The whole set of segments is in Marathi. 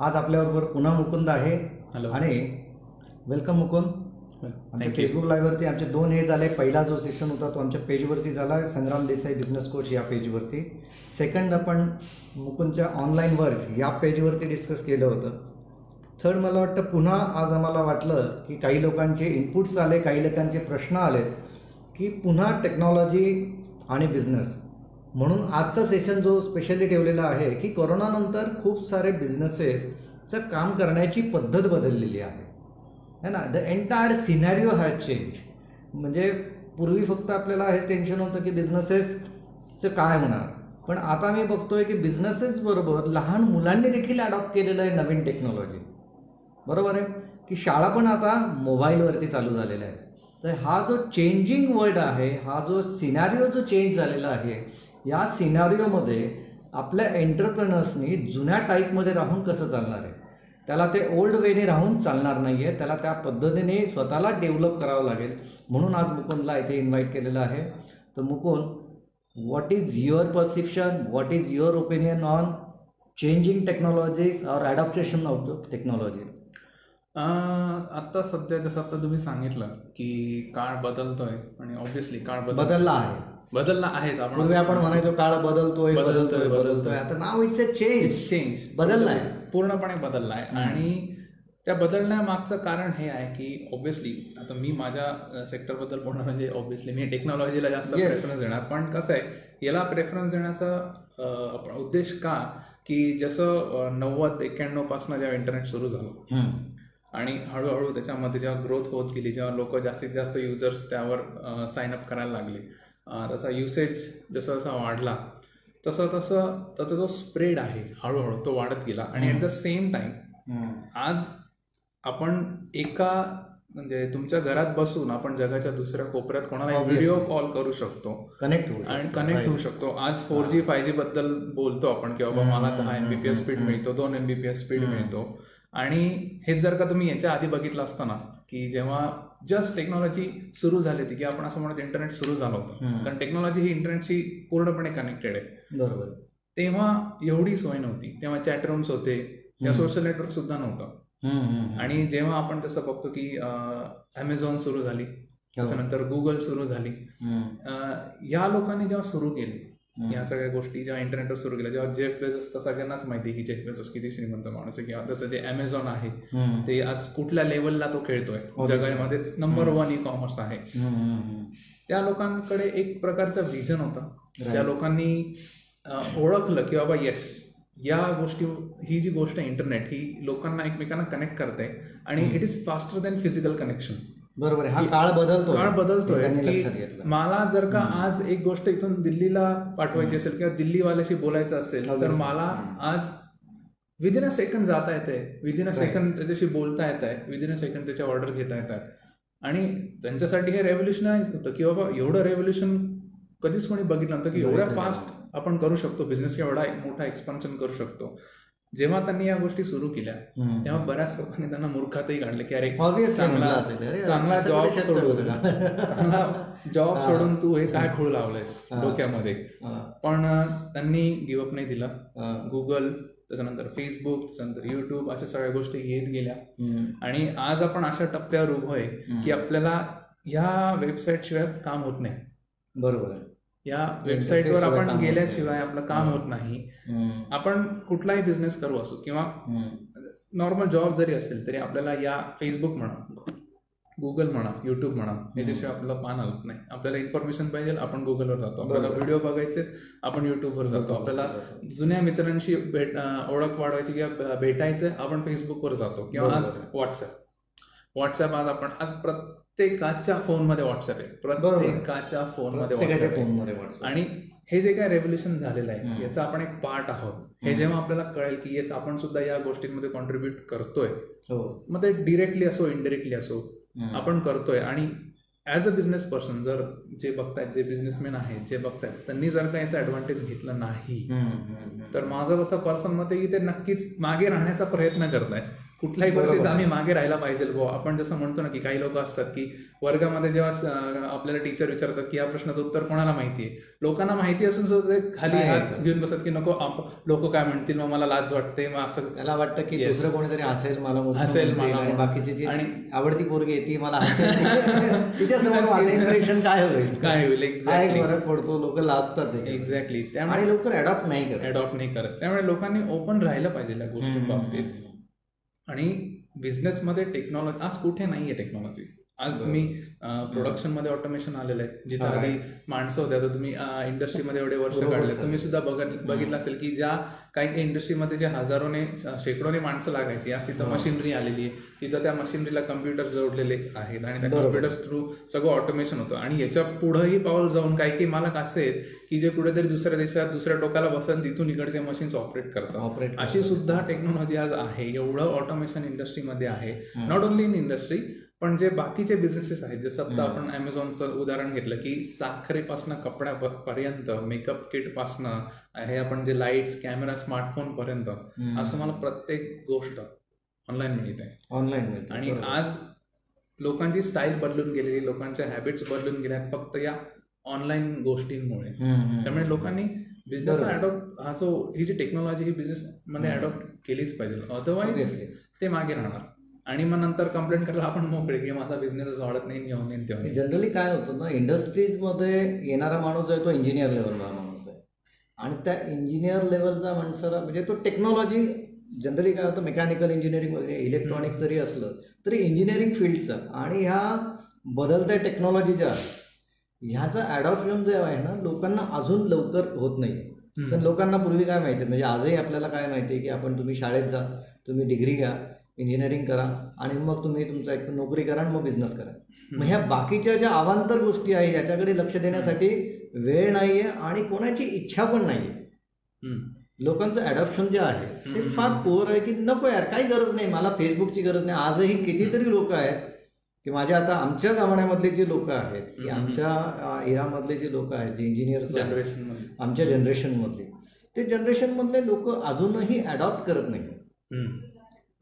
आज आपल्याबरोबर पुन्हा मुकुंद आहे. आणि वेलकम मुकुंद. आमच्या. फेसबुक लाईव्हवरती आमचे दोन हे झाले. पहिला जो सेशन होता तो आमच्या पेजवरती झाला. संग्राम देसाई बिझनेस कोच या पेजवरती सेकंड आपण मुकुंदच्या ऑनलाईन वर्क या पेजवरती डिस्कस केलं होतं. थर्ड मला वाटतं पुन्हा आज आम्हाला वाटलं की काही लोकांचे इनपुट्स आले काही लोकांचे प्रश्न आलेत की पुन्हा टेक्नॉलॉजी आणि बिझनेस म्हणून आजचा सेशन जो स्पेशली ठेवलेला आहे की कोरोनानंतर खूप सारे बिझनेसेसचं काम करण्याची पद्धत बदललेली आहे. है ना? The entire scenario has change म्हणजे पूर्वी फक्त आपल्याला हे टेन्शन होतं की बिझनेसेसचं काय होणार. पण आता मी बघतोय की बिझनेसेसबरोबर लहान मुलांनी देखील अडॉप्ट केलेलं आहे नवीन टेक्नॉलॉजी बरोबर आहे? की शाळा पण आता मोबाईलवरती चालू झालेल्या आहे तर हा जो चेंजिंग वर्ल्ड आहे हा जो सिनारिओ जो चेंज झालेला आहे या सिनारिओमध्ये आपल्या एंटरप्रेनर्सनी जुन्या टाईपमध्ये राहून कसं चालणार आहे? त्याला ते ओल्ड वेने राहून चालणार नाही आहे त्याला त्या पद्धतीने स्वतःला डेव्हलप करावं लागेल. म्हणून आज मुकुंदला इथे इन्व्हाइट केलेलं आहे. तर Mukund what is your perception what is your opinion on changing technologies or adaptation of the technology आता सध्या जसं आता तुम्ही सांगितलं की काळ बदलतोय आणि ऑब्विसली काळ बदल बदलला आहे. बदलला आहेच आपण. आपण म्हणायचो काळ बदलतोय बदलतोय, बदलतोय. आता now it's a change change बदललाय. पूर्णपणे बदललाय आणि त्या बदलण्यामागचं कारण हे आहे की ऑब्विसली आता मी माझ्या सेक्टरबद्दल बोलणं म्हणजे ऑब्विसली मी टेक्नॉलॉजीला जास्त. प्रेफरन्स देणार. पण कसं आहे याला प्रेफरन्स देण्याचा उद्देश का? की जसं नव्वद एक्क्याण्णवपासून जेव्हा इंटरनेट सुरू झालं आणि हळूहळू त्याच्यामध्ये जेव्हा ग्रोथ होत गेली जेव्हा लोक जास्तीत जास्त युजर्स त्यावर साइन अप करायला लागले त्याचा युसेज जसं जसा वाढला तसं तसं त्याचा जो स्प्रेड आहे हळूहळू तो वाढत गेला. आणि ॲट द सेम टाइम आज आपण एका म्हणजे तुमच्या घरात बसून आपण जगाच्या दुसऱ्या कोपऱ्यात कोणाला. व्हिडिओ कॉल करू शकतो. कनेक्ट होऊ आणि. कनेक्ट. होऊ शकतो. आज फोर जी फाय जी बद्दल बोलतो आपण की बाबा मला दहा M B P S speed मिळतो दोन M B P S speed मिळतो. आणि हेच जर का तुम्ही याच्या आधी बघितलं असतं ना की जेव्हा जस्ट टेक्नॉलॉजी सुरू झाली होती की आपण असं म्हणत इंटरनेट सुरू झालं होतं. कारण टेक्नॉलॉजी ही इंटरनेटशी पूर्णपणे कनेक्टेड आहे. बरोबर. तेव्हा एवढी सोय नव्हती. तेव्हा चॅट रूम्स होते. हम्म. सोशल नेटवर्क सुद्धा नव्हतं. आणि जेव्हा आपण तसं बघतो की अमेझॉन सुरू झाली. त्याच्यानंतर गुगल सुरू झाली. या लोकांनी जेव्हा सुरू केली. या सगळ्या गोष्टी जेव्हा इंटरनेटवर सुरू केल्या जेव्हा जेफ बेझोस तर सगळ्यांनाच माहिती आहे की जेफ बेझोस किती श्रीमंत माणूस आहे किंवा जसं जे अमेझॉन आहे. ते आज कुठल्या लेवलला तो खेळतोय. जगामध्ये नंबर वन ई कॉमर्स आहे. त्या लोकांकडे एक प्रकारचं व्हिजन होतं. त्या लोकांनी ओळखलं की बाबा येस या गोष्टी ही जी गोष्ट आहे इंटरनेट ही लोकांना एकमेकांना कनेक्ट करते आणि it is faster than physical connection बरोबर आहे. हा काळ बदलतो काळ बदलतोय की मला जर का आज एक गोष्ट इथून दिल्लीला पाठवायची असेल किंवा दिल्लीवाल्याशी बोलायचं असेल तर. मला आज विदिन अ सेकंड जाता येते विदिन अ. सेकंड त्याच्याशी बोलता येत आहे विदिन अ सेकंड त्याच्या ऑर्डर घेता येतात. आणि त्यांच्यासाठी हे रेव्होल्युशनाइज होतं की बाबा एवढं रेव्होल्युशन कधीच कोणी बघितलं नव्हतं की एवढ्या फास्ट आपण करू शकतो. बिझनेस एवढा मोठा एक्सपान्शन करू शकतो. जेव्हा त्यांनी या गोष्टी सुरू केल्या. तेव्हा बऱ्याच लोकांनी त्यांना मूर्खातही काढले की अरे चांगला जॉब सोडून? चांगला जॉब. सोडून तू हे काय खूळ लावलंयस. डोक्यामध्ये पण त्यांनी गिवअप नाही दिला. गुगल त्याच्यानंतर फेसबुक त्याच्यानंतर युट्यूब अशा सगळ्या गोष्टी येत गेल्या. आणि आज आपण अशा टप्प्यावर उभो आहे की आपल्याला ह्या वेबसाईट शिवाय काम होत नाही बरोबर आहे या वेबसाईटवर आपण गेल्याशिवाय आपलं काम होत नाही. आपण कुठलाही बिझनेस करू असो किंवा. नॉर्मल जॉब जरी असेल तरी आपल्याला या फेसबुक म्हणा गुगल म्हणा युट्यूब म्हणा याच्याशिवाय आपल्याला पान हलत नाही आपल्याला इन्फॉर्मेशन पाहिजे आपण गुगलवर जातो आपल्याला. व्हिडिओ बघायचे आपण युट्यूबवर जातो आपल्याला. जुन्या मित्रांशी भेट ओळख वाढवायची किंवा भेटायचं आपण फेसबुकवर जातो किंवा आज. व्हॉट्सअप व्हॉट्सअप आज आपण आज प्र प्रत्येकाच्या फोनमध्ये व्हॉट्सअप आहे. प्रत्येकाच्या फोनमध्ये व्हॉट्सअप आणि हे जे काय रेव्होल्युशन झालेलं आहे. याचा आपण एक पार्ट आहोत. हे जेव्हा आपल्याला कळेल की येस आपण सुद्धा या गोष्टींमध्ये कॉन्ट्रीब्युट करतोय. हो. मग ते डिरेक्टली असो इनडिरेक्टली असो. आपण करतोय. आणि ॲज अ बिझनेस पर्सन जर जे बघतायत जे बिझनेसमॅन आहेत जे बघतायत त्यांनी जर का याचा ऍडव्हान्टेज घेतला नाही. तर माझं कसं पर्सन मत आहे की ते नक्कीच मागे राहण्याचा प्रयत्न करतायत. कुठल्याही. परिस्थितीत आम्ही मागे राहायला पाहिजे बुवा आपण जसं म्हणतो ना की काही लोक असतात की वर्गामध्ये जेव्हा आपल्याला टीचर विचारतात की या प्रश्नाचं उत्तर कोणाला माहिती आहे लोकांना माहिती असून सुद्धा खाली हात येत. घेऊन बसत की नको लोक काय म्हणतील मग मला लाज वाटते मग असं त्याला वाटतं की. दुसरं कोणीतरी हसेल मला म्हणतील मला. बाकीची जी आणि- आवडती पोरगी आहे ती मला इम्प्रेशन काय होईल काय होईल एक्झॅक्टली फरक पडतो लोक लाजतात. एक्झॅक्टली त्यामुळे लवकर अडॉप्ट नाही करत अडॉप्ट नाही करत त्यामुळे लोकांनी ओपन राहिलं पाहिजे या गोष्टी. बाबतीत आणि बिझनेसमध्ये टेक्नॉलॉजी आज कुठे नाही आहे टेक्नॉलॉजी आज. तुम्ही प्रोडक्शनमध्ये ऑटोमेशन आलेलं आहे जिथं आधी. माणसं होत्या तर तुम्ही इंडस्ट्रीमध्ये एवढे वर्ष काढले. तुम्ही सुद्धा बघत बघितलं असेल की ज्या काही काही इंडस्ट्रीमध्ये जे हजारोने शेकडोने माणसं लागायची आज तिथं. मशिनरी आलेली आहे तिथं त्या मशिनरीला कम्प्युटर जोडलेले आहेत आणि त्या. कम्प्युटर्स थ्रू सगळं ऑटोमेशन होतं आणि याच्या पुढंही पाऊल जाऊन काही काही मालक असे आहेत की जे कुठेतरी दुसऱ्या देशात दुसऱ्या टोकाला बसन तिथून इकडचे मशीन्स ऑपरेट करतात ऑपरेट अशी सुद्धा टेक्नॉलॉजी आज आहे एवढं ऑटोमेशन इंडस्ट्रीमध्ये आहे. नॉट ओन्ली इन इंडस्ट्री पण जे बाकीचे बिझनेसेस आहेत जसं आता. आपण अमेझॉनचं उदाहरण घेतलं की साखरेपासनं कपड्यापर्यंत मेकअप किटपासनं हे आपण जे लाईट्स कॅमेरा स्मार्टफोन पर्यंत असं मला प्रत्येक गोष्ट ऑनलाईन मिळते ऑनलाईन मिळतं आणि. आज लोकांची स्टाईल बदलून गेलेली लोकांच्या हॅबिट्स बदलून गेल्या फक्त या ऑनलाईन गोष्टींमुळे. त्यामुळे लोकांनी बिझनेस. अडॉप्ट हा जो ही जी टेक्नॉलॉजी ही बिझनेस मध्ये. अडॉप्ट केलीच पाहिजे अदरवाईज. ते मागे राहणार आणि मग नंतर कंप्लेंट करायला आपण मोकळे की माझा बिझनेस वाढत नाही घेऊन येईन तेव्हा. जनरली काय होतं ना इंडस्ट्रीजमध्ये येणारा माणूस आहे तो इंजिनियर लेवलचा माणूस आहे आणि त्या इंजिनियर लेवलचा माणसाला म्हणजे तो टेक्नॉलॉजी जनरली काय होतं मेकॅनिकल इंजिनिअरिंग वगैरे इलेक्ट्रॉनिक्स जरी असलं तरी इंजिनिअरिंग फील्डचा आणि ह्या बदलत्या टेक्नॉलॉजीच्या ह्याचं ॲडॉप्शन जे आहे ना लोकांना अजून लवकर होत नाही. तर लोकांना पूर्वी काय माहिती म्हणजे आजही आपल्याला काय माहिती आहे की आपण तुम्ही शाळेत जा तुम्ही डिग्री घ्या इंजिनिअरिंग करा आणि मग तुम्ही तुमचा एक नोकरी करा आणि मग बिझनेस करा मग ह्या बाकीच्या ज्या अवांतर गोष्टी आहे याच्याकडे लक्ष देण्यासाठी वेळ नाही आहे आणि कोणाची इच्छा पण नाही आहे. लोकांचं ॲडॉप्शन जे आहे ते. फार पोर आहे की नको यार काही गरज नाही मला फेसबुकची गरज नाही आजही कितीतरी लोक आहेत की माझ्या आता आमच्या जमान्यामधले जे लोक आहेत की. आमच्या इरामधले जे लोक आहेत जे इंजिनियर्स जनरेशन आमच्या जनरेशनमधले ते जनरेशनमधले लोक अजूनही अडॉप्ट करत नाही.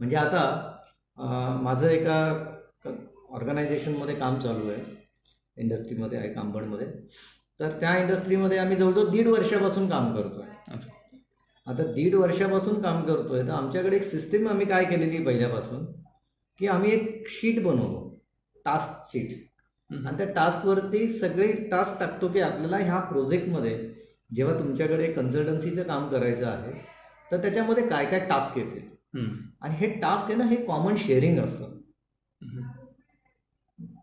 म्हणजे आता माझं एका ऑर्गनायझेशनमध्ये काम चालू आहे इंडस्ट्रीमध्ये आहे कांबडमध्ये तर त्या इंडस्ट्रीमध्ये आम्ही जवळजवळ दीड वर्षापासून काम करतो आहे अच्छा. आता दीड वर्षापासून काम करतो आहे तर आमच्याकडे एक सिस्टीम आम्ही काय केलेली पहिल्यापासून की आम्ही एक शीट बनवतो टास्क शीट. आणि त्या टास्कवरती सगळे टास्क टाकतो की आपल्याला ह्या प्रोजेक्टमध्ये जेव्हा तुमच्याकडे कन्सल्टन्सीचं काम करायचं आहे तर त्याच्यामध्ये काय काय टास्क येतील. आणि हे टास्क आहे ना हे कॉमन शेअरिंग असतं.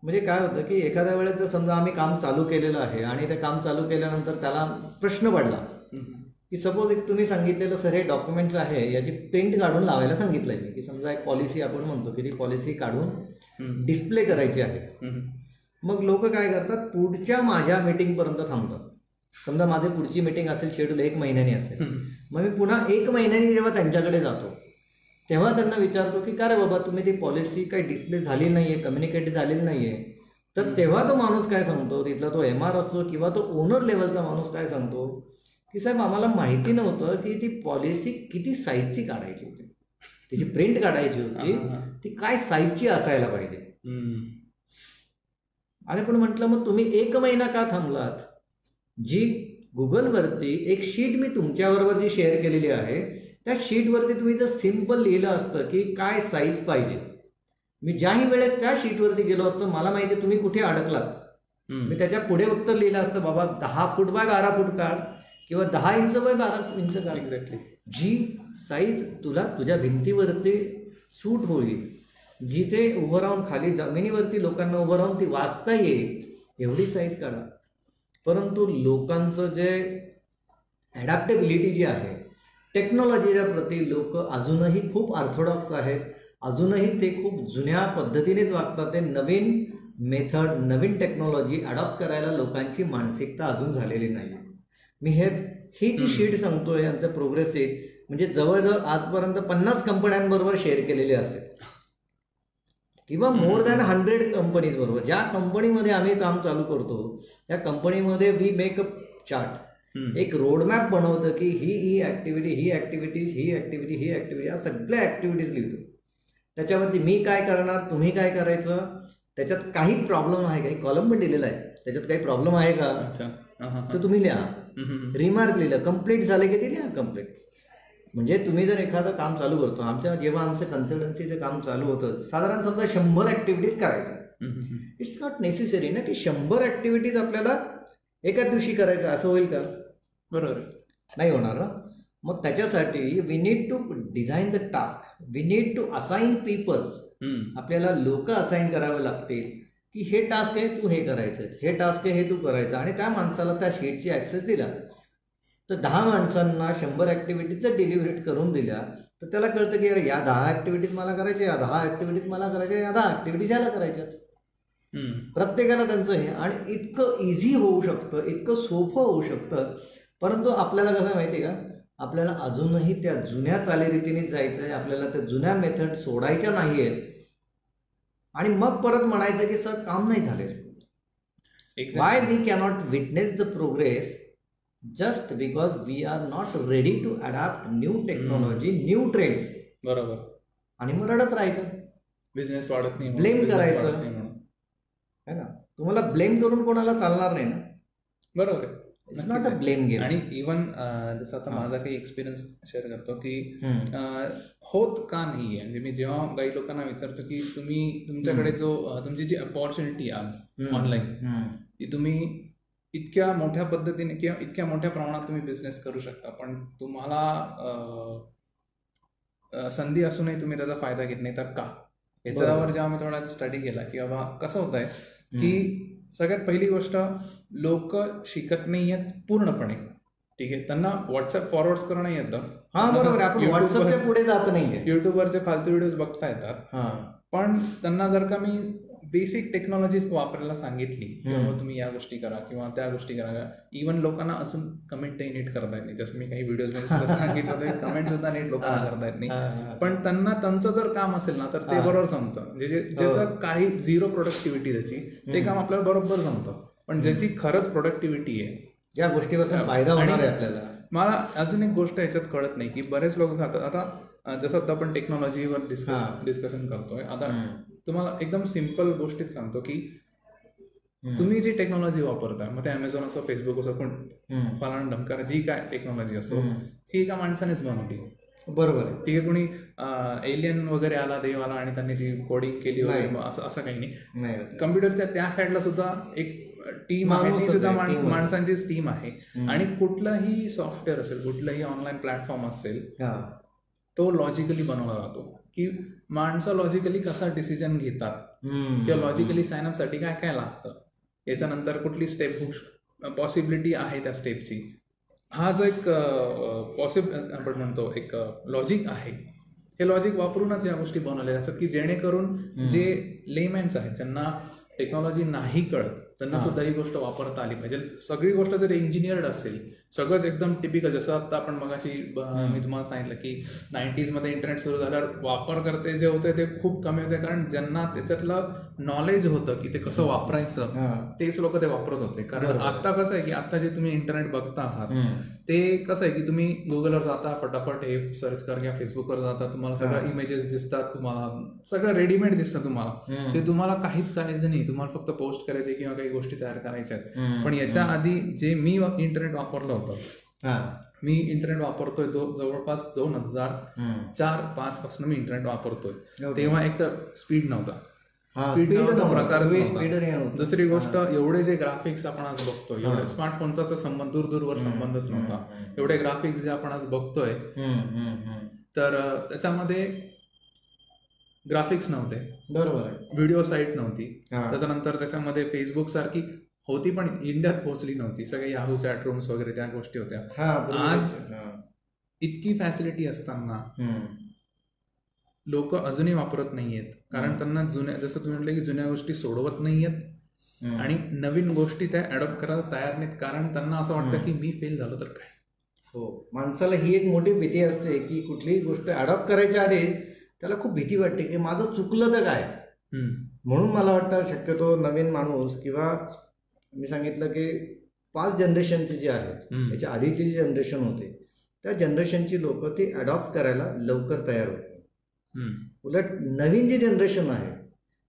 म्हणजे काय होतं की एखाद्या वेळेस जर समजा आम्ही काम चालू केलेलं आहे आणि ते काम चालू केल्यानंतर त्याला प्रश्न पडला. की सपोज एक तुम्ही सांगितलेलं सर हे डॉक्युमेंट्स आहे याची प्रिंट काढून लावायला सांगितलं आहे मी की समजा एक पॉलिसी आपण म्हणतो की ती पॉलिसी काढून. डिस्प्ले करायची आहे. मग लोक काय करतात पुढच्या माझ्या मीटिंगपर्यंत थांबतात समजा माझी पुढची मीटिंग असेल शेड्यूल एक महिन्यानी असेल. मग मी पुन्हा एक महिन्यानी जेव्हा त्यांच्याकडे जातो तेव्हा त्यांना विचारतो की का रे बाबा तुम्ही ती पॉलिसी काही डिस्प्ले झाली नाही आहे कम्युनिकेट झालेली नाही आहे तर तेव्हा तो माणूस काय सांगतो तिथला तो एम आर असतो किंवा तो ओनर लेवलचा माणूस काय सांगतो की साहेब आम्हाला माहिती नव्हतं की ती पॉलिसी किती साईजची काढायची होती. तिची प्रिंट काढायची होती. ती काय साईजची असायला पाहिजे. अरे पण म्हटलं मग तुम्ही एक महिना का थांबलात? जी गुगलवरती एक शीट मी तुमच्याबरोबर जी शेअर केलेली आहे त्या शीटवरती तुम्ही जर सिंपल लिहिलं असतं की काय साईज पाहिजे. मी ज्याही वेळेस त्या शीटवरती गेलो असतो मला माहिती तुम्ही कुठे अडकलात. मी त्याच्या पुढे उत्तर लिहिलं असतं बाबा दहा फूट बाय बारा फूट काढ किंवा दहा इंच बाय बारा इंच काढ. एक्झॅक्टली जी साईज तुला तुझ्या भिंतीवरती सूट होईल जिथे उभं राहून खाली जमिनीवरती लोकांना उभं राहून ती वाचता येईल एवढी साईज काढा. परंतु लोकांचं जे ॲडॅप्टेबिलिटी जी आहे टेक्नॉलॉजीच्या प्रती लोक अजूनही खूप ऑर्थोडॉक्स आहेत. अजूनही ते खूप जुन्या पद्धतीनेच वागतात. ते नवीन मेथड नवीन टेक्नॉलॉजी अडॉप्ट करायला लोकांची मानसिकता अजून झालेली नाही मी हे ही जी शीट सांगतोय यांचं प्रोग्रेसिव्ह म्हणजे जवळजवळ आजपर्यंत पन्नास कंपन्यांबरोबर शेअर केलेले असेल. किंवा मोर दॅन हंड्रेड कंपनीज बरोबर. ज्या कंपनीमध्ये आम्ही काम चालू करतो त्या कंपनीमध्ये वी मेक अ चार्ट. एक रोडमॅप बनवतं की ही ही ॲक्टिव्हिटी ही ॲक्टिव्हिटीज ही ॲक्टिव्हिटी ही ॲक्टिव्हिटी या सगळ्या ॲक्टिव्हिटीज लिहितो. त्याच्यावरती मी काय करणार तुम्ही काय करायचं? त्याच्यात काही प्रॉब्लेम आहे काही कॉलम पण दिलेला आहे. त्याच्यात काही प्रॉब्लेम आहे का? अच्छा. तर तुम्ही लिहा. रिमार्क लिहिलं. कंप्लीट झालं की ते लिहा कंप्लीट म्हणजे तुम्ही जर एखादं काम चालू करतो आमच्या जेव्हा आमचं कन्सल्टन्सीचं काम चालू होतं साधारण समजा शंभर हम्म, हम्म. इट्स नॉट नेसेसरी ना की शंभर ॲक्टिव्हिटीज आपल्याला एकाच दिवशी करायचं असं होईल का? बरोबर. नाही होणार ना? मग त्याच्यासाठी we need to design the task we need to assign people. आपल्याला लोक असाइन करावे लागतील की हे टास्क आहे तू हे करायचं हे टास्क आहे हे तू करायचं. आणि त्या माणसाला त्या शीटची ॲक्सेस दिला. तर दहा माणसांना शंभर ॲक्टिव्हिटीज जर डिलिव्हरेट करून दिल्या तर त्याला कळतं की अरे या दहा ॲक्टिव्हिटीज मला करायच्या या दहा ॲक्टिव्हिटीज मला करायच्या या दहा ॲक्टिव्हिटीज याला करायच्यात. प्रत्येकाला त्यांचं हे. आणि इतकं इझी होऊ शकतं इतकं सोपं होऊ शकतं परंतु आपल्याला कसं माहिती आहे का? आपल्याला अजूनही त्या जुन्या चालीरीतीनेच जायचं आहे. आपल्याला त्या जुन्या मेथड सोडायच्या नाही आहेत आणि मग परत म्हणायचं की सर काम नाही Exactly. Why we cannot witness the progress just because we are not ready to adapt new technology new trends बरोबर. आणि मग रडत राहायचं. बिझनेस वाढत नाही business करायचं. है ना? तुम्हाला ब्लेम करून कोणाला चालणार नाही ना? बरोबर आहे. It's not a. Blame game आणि इवन जसं आता. माझा काही एक्सपिरियन्स शेअर करतो की अं, होत का नाहीये? म्हणजे मी जेव्हा काही लोकांना विचारतो की तुम्ही तुमच्याकडे जो अं, तुमची जी अपॉर्च्युनिटी आज ऑनलाईन ती तुम्ही इतक्या मोठ्या पद्धतीने किंवा इतक्या मोठ्या प्रमाणात तुम्ही बिझनेस करू शकता पण तुम्हाला संधी असूनही तुम्ही त्याचा फायदा घेत नाही तर का? याच्यावर. जेव्हा मी थोडा स्टडी केला की बाबा कसं होत आहे की सगळ्यात पहिली गोष्ट लोक शिकत नाही आहेत पूर्णपणे. ठीक आहे? त्यांना व्हॉट्सअप फॉरवर्ड करणं येतं. हा बरोबर. आपण व्हॉट्सअपच्या पुढे जात नाहीये. युट्यूबवरचे फालतू व्हिडिओज बघता येतात. हा. पण त्यांना जर का मी बेसिक टेक्नॉलॉजीज वापरायला सांगितली की हम्म. बाबा तुम्ही या गोष्टी करा किंवा त्या गोष्टी करा इव्हन लोकांना अजून कमेंटही नीट करता येत नाही जसं मी काही व्हिडिओजमध्ये सांगितलं होतं कमेंट सुद्धा नीट लोकांना करता येत नाही. पण त्यांना त्यांचं जर काम असेल ना तर ते. बरोबर जमतं म्हणजे जे हो. ज्याचं काही झिरो प्रोडक्टिव्हिटी त्याची ते. काम आपल्याला बरोबर जमतं पण ज्याची खरंच प्रोडक्टिव्हिटी आहे ज्या गोष्टीपासून फायदा होणार आहे आपल्याला मला अजून एक गोष्ट याच्यात कळत नाही की बरेच लोक खातात आता जसं आता आपण टेक्नॉलॉजीवर. डिस्कस डिस्कशन करतोय आता. तुम्हाला एकदम सिंपल गोष्टीत सांगतो की. तुम्ही जी टेक्नॉलॉजी वापरता मग ते अमेझॉन असो फेसबुक असो पण. फलाना ढमकारा जी काय टेक्नॉलॉजी असो. ही एका माणसानेच बनवली बरोबर आहे ती काही कोणी एलियन वगैरे आला देव आला आणि त्यांनी ती कोडिंग केली वगैरे असं असं काही नाही. कम्प्युटरच्या त्या साईडला सुद्धा एक टीम आहे माणूसच ती सुद्धा. माणसांचीच टीम आहे. आणि कुठलंही सॉफ्टवेअर असेल कुठलंही ऑनलाईन प्लॅटफॉर्म असेल. तो लॉजिकली बनवला जातो की माणसं लॉजिकली कसा डिसिजन घेतात. किंवा लॉजिकली सायनअपसाठी काय काय लागतं? याच्यानंतर कुठली स्टेप पॉसिबिलिटी आहे त्या स्टेपची हा जो एक पॉसिब आपण म्हणतो एक लॉजिक आहे. हे लॉजिक वापरूनच या गोष्टी बनवलेल्या असतात की जेणेकरून जे लेमॅन्स आहेत ज्यांना टेक्नॉलॉजी नाही कळत त्यांना. सुद्धा ही गोष्ट वापरता आली पाहिजे. सगळी गोष्ट जर इंजिनियर्ड असेल सगळंच एकदम टिपिकल जसं आता आपण मगाशी मी तुम्हाला सांगितलं की 90s मध्ये इंटरनेट सुरू झाल्यावर वापरकर्ते जे होते ते खूप कमी होते कारण ज्यांना त्याच्यातलं नॉलेज होतं की ते कसं वापरायचं. तेच लोक ते वापरत होते कारण. आता कसं आहे की आता जे तुम्ही इंटरनेट बघता आहात. ते कसं आहे की तुम्ही गुगलवर जाता फटाफट हे सर्च कर किंवा फेसबुकवर जाता तुम्हाला हा. सगळं इमेजेस दिसतात तुम्हाला सगळं रेडीमेड दिसतं तुम्हाला. ते तुम्हाला काहीच करायचं नाही तुम्हाला फक्त पोस्ट करायचे किंवा काही गोष्टी तयार करायच्या आहेत. पण याच्या आधी जे मी इंटरनेट वापरलं होतं हा. मी इंटरनेट वापरतोय तो जवळपास दोन हजार. चार पाच पासून मी इंटरनेट वापरतोय. तेव्हा एक तर स्पीड नव्हता नव्हतं. दुसरी गोष्ट एवढे जे ग्राफिक्स आपण आज बघतोय. एवढे स्मार्टफोनचा तर संबंध दूर दूरवर संबंधच नव्हता. एवढे ग्राफिक्स जे आपण आज बघतोय. तर त्याच्यामध्ये ग्राफिक्स नव्हते बरोबर व्हिडिओ साईट नव्हती. त्याच्यानंतर त्याच्यामध्ये फेसबुक सारखी होती पण इंडियात पोहोचली नव्हती सगळे याहू चॅट रूम्स वगैरे त्या गोष्टी होत्या हा, आज-. इतकी फॅसिलिटी असताना. लोक अजूनही वापरत नाहीयेत कारण. त्यांना जुन्या जसं तुम्ही म्हटलं की जुन्या गोष्टी सोडवत नाहीयेत आणि नवीन गोष्टी त्या अडॉप्ट करायला तयार नाहीत कारण त्यांना असं वाटतं. की मी फेल झालो तर काय हो माणसाला ही एक मोठी भीती असते की कुठलीही गोष्ट अडॉप्ट करायच्या आधी त्याला खूप भीती वाटते की माझं चुकलं तर काय. म्हणून मला वाटतं शक्यतो नवीन माणूस किंवा मी सांगितलं की पाच जनरेशनचे जे आहेत. त्याच्या आधीची जी जनरेशन होते त्या जनरेशनची लोक ती अडॉप्ट करायला लवकर तयार होत. उलट नवीन जी जनरेशन आहे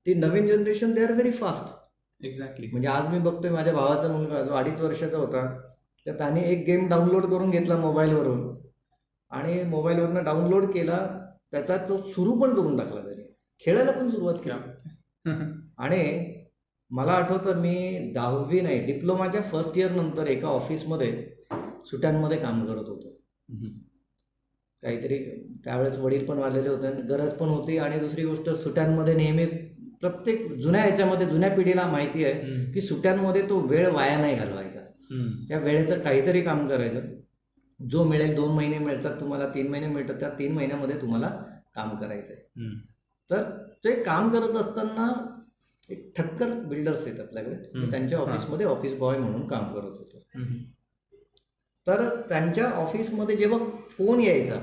ती नवीन generation they are very fast exactly म्हणजे आज मी बघतोय माझ्या भावाचा मुलगा जो अडीच वर्षाचा होता तर त्याने एक गेम डाउनलोड करून घेतला मोबाईलवरून. आणि मोबाईलवरनं डाउनलोड केला त्याचा तो सुरू पण करून टाकला त्याने. खेळायला पण सुरुवात केली. आणि मला आठवतं मी दहावी नाही डिप्लोमाच्या फर्स्ट इयर नंतर एका ऑफिसमध्ये सुट्यांमध्ये काम करत होतो. काहीतरी त्यावेळेस वडील पण वाढलेले होते गरज पण होती आणि दुसरी गोष्ट सुट्यांमध्ये नेहमी प्रत्येक जुन्या ह्याच्यामध्ये जुन्या पिढीला माहिती आहे की सुट्यांमध्ये तो वेळ वाया नाही घालवायचा. त्या वेळेचं काहीतरी काम करायचं. जो मिळेल दोन महिने मिळतात तुम्हाला तीन महिने मिळतात त्या तीन महिन्यामध्ये तुम्हाला काम करायचं आहे तर ते काम करत असताना एक ठक्कर बिल्डर्स आहेत आपल्याकडे. त्यांच्या. ऑफिसमध्ये ऑफिस बॉय म्हणून काम करत होतो. तर त्यांच्या ऑफिसमध्ये जेव्हा फोन यायचा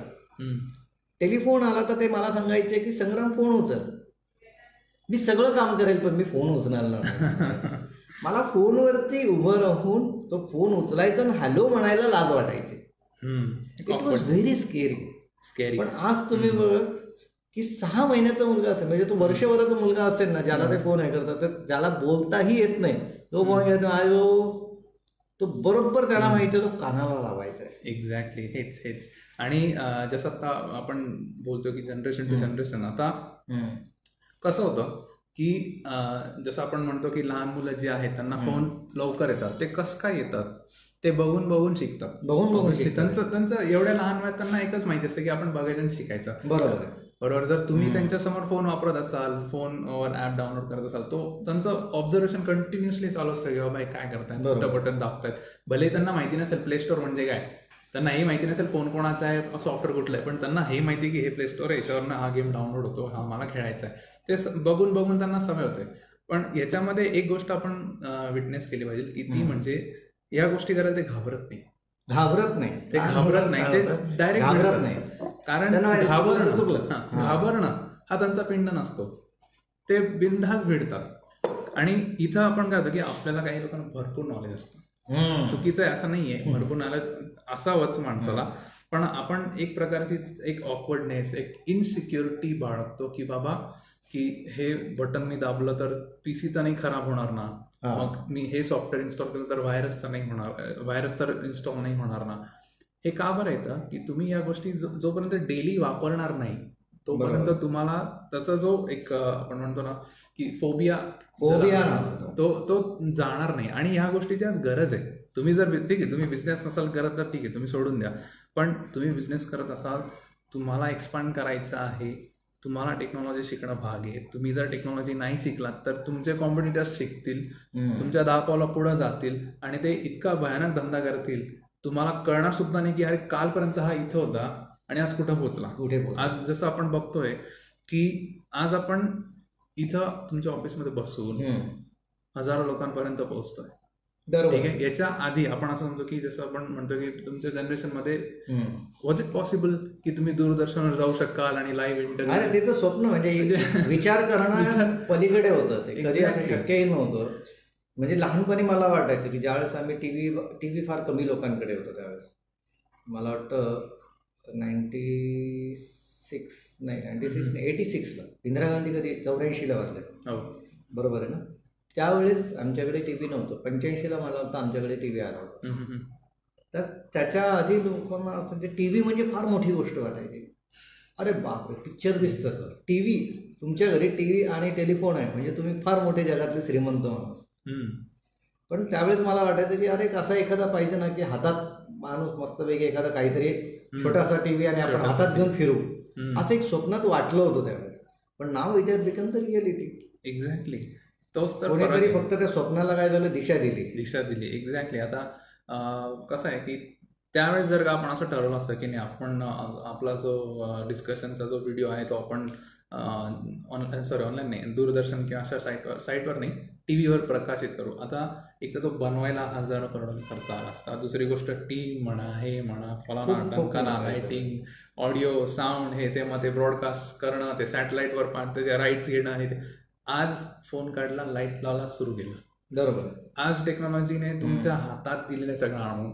टेलिफोन आला तर ते मला सांगायचे की संग्राम फोन उचल. मी सगळं काम करेल पण मी फोन उचलणार नाही. मला फोनवरती उभं राहून तो फोन उचलायचा आणि हॅलो म्हणायला लाज वाटायची. It was very scary scary पण आज तुम्ही बघ की सहा महिन्याचा मुलगा असेल म्हणजे तो वर्षभराचा मुलगा असेल ना ज्याला ते फोन हे करतात तर ज्याला बोलताही येत नाही तो फोन घेतो आयो. तो बरोबर त्याला माहिती आहे तो कानाला लावायचा आहे. एक्झॅक्टली हेच हेच. आणि जसं आता आपण बोलतो की जनरेशन टू. जनरेशन आता कसं होतं की जसं आपण म्हणतो की लहान मुलं जी आहेत त्यांना. फोन लवकर येतात. ते कसं काय येतात? ते बघून बघून शिकतात. बघून बघून. त्यांचं त्यांचं एवढ्या लहान वयात त्यांना एकच माहिती असतं की आपण बघायचं आणि शिकायचं. बरोबर आहे. बरोबर जर तुम्ही हम्म. त्यांच्यासमोर फोन वापरत असाल फोनवर ऍप डाउनलोड करत असाल तो त्यांचं ऑब्झर्वेशन कंटिन्युअसली चालू असतं की बाबा हे काय करतायत बरोबर. कुठं बटन दाबतायत भले त्यांना माहिती नसेल प्ले स्टोअर म्हणजे काय त्यांना हे माहिती नसेल फोन कोणाचा आहे सॉफ्टवेअर कुठलं आहे पण त्यांना हे माहिती की हे प्ले स्टोअर आहे याच्यावरनं हा गेम डाउनलोड होतो हा मला खेळायचा आहे ते बघून बघून त्यांना सवय होते पण याच्यामध्ये एक गोष्ट आपण विटनेस केली पाहिजे की ती. म्हणजे या गोष्टी करायला ते घाबरत नाही घाबरत नाही. ते घाबरत नाही ते डायरेक्ट घाबरत नाही. कारण घाबरणं चुकलं. घाबरणं हा त्यांचा पिंड नसतो. ते बिनधास भिडतात. आणि इथं आपण काय होतं की आपल्याला काही लोकांना भरपूर नॉलेज असतं. चुकीचं आहे असं नाहीये. भरपूर नॉलेज असावंच माणसाला. पण आपण एक प्रकारची एक ऑकवर्डनेस एक इनसिक्युरिटी बाळगतो की बाबा की हे बटन मी दाबलं तर पीसी तर नाही खराब होणार ना. मग मी हे सॉफ्टवेअर इन्स्टॉल केलं तर व्हायरस तर नाही होणार व्हायरस तर इन्स्टॉल नाही होणार ना. हे का बरं येतं? की तुम्ही या गोष्टी जोपर्यंत डेली वापरणार नाही तोपर्यंत. तुम्हाला त्याचा जो एक आपण म्हणतो ना की फोबिया फोबिया तो. तो जाणार नाही. आणि ह्या गोष्टीची आज गरज आहे. तुम्ही जर ठीक आहे तुम्ही बिझनेस नसाल करत तर ठीक आहे तुम्ही सोडून द्या. पण तुम्ही बिझनेस करत असाल तुम्हाला एक्सपांड करायचं आहे. तुम्हाला टेक्नॉलॉजी शिकणं भाग आहे. तुम्ही जर टेक्नॉलॉजी नाही शिकलात तर तुमचे कॉम्पिटिटर्स शिकतील. तुमच्या दहा पावला पुढे जातील आणि ते इतका भयानक धंदा करतील. तुम्हाला कळणार सुद्धा नाही की अरे कालपर्यंत हा इथं होता आणि आज कुठं पोहोचला. कुठे आज जसं आपण बघतोय की आज आपण इथं तुमच्या ऑफिसमध्ये बसून हजारो लोकांपर्यंत पोहोचतोय. ठीक आहे? याच्या आधी आपण असं म्हणतो की जसं आपण म्हणतो की तुमच्या जनरेशनमध्ये. वॉज इट पॉसिबल की तुम्ही दूरदर्शनवर जाऊ शकाल आणि लाईव्ह अरे इंटरव्ह्यू ते तर स्वप्न म्हणजे म्हणजे- विचार करणं पलीकडे होतं ते कधी असं. शक्यही नव्हतं. म्हणजे लहानपणी मला वाटायचं की ज्यावेळेस आम्ही टी व्ही टी व्ही फार कमी लोकांकडे होतो त्यावेळेस. मला वाटतं नाईन्टी सिक्स नाही नाईन्टी सिक्स नाही एटी सिक्सला इंदिरा गांधी कधी चौऱ्याऐंशीला वारले. हो. बरोबर आहे ना? त्यावेळेस आमच्याकडे टी व्ही नव्हतं. पंच्याऐंशीला मला वाटतं आमच्याकडे टी व्ही आला होता. तर त्याच्या आधी लोकांना असं म्हणजे टी व्ही म्हणजे फार मोठी गोष्ट वाटायची. अरे बापरे पिक्चर दिसतं तर. टी व्ही तुमच्या घरी टी व्ही आणि टेलिफोन आहे. म्हणजे तुम्ही फार मोठे जगातले श्रीमंत माणूस. पण त्यावेळेस मला वाटायचं की अरे कसा एखादा पाहिजे ना की हातात माणूस मस्तपैकी एखादा काहीतरी. छोटासा टी व्ही आणि आपण हातात घेऊन फिरू. असं एक स्वप्नात वाटलं होतं त्यावेळेस. पण now it has become the reality exactly तोच तर फरक कोणीतरी. फक्त त्या स्वप्नाला काय झालं? दिशा दिली. दिशा दिली. एक्झॅक्टली आता अं, कसं आहे की त्यावेळेस जर का आपण असं ठरवलं असतं की नाही आपण आपला जो डिस्कशनचा जो व्हिडिओ आहे तो आपण ऑनलाईन सॉरी ऑनलाईन नाही दूरदर्शन किंवा अशा साईटवर साईटवर नाही टी व्हीवर प्रकाशित करू. आता एक तर तो बनवायला हजारो करोड खर्च आला असता. दुसरी गोष्ट टीम म्हणा हे म्हणा फलाना टंकाना लाईटिंग ऑडिओ साऊंड हे ते मग ते ब्रॉडकास्ट करणं ते सॅटेलाईटवर त्याच्या राईट्स घेणं हे ते आज फोन काढला लाइट लावला सुरू केलं. बरोबर. आज टेक्नॉलॉजीने तुमच्या हातात दिलेलं सगळं आणून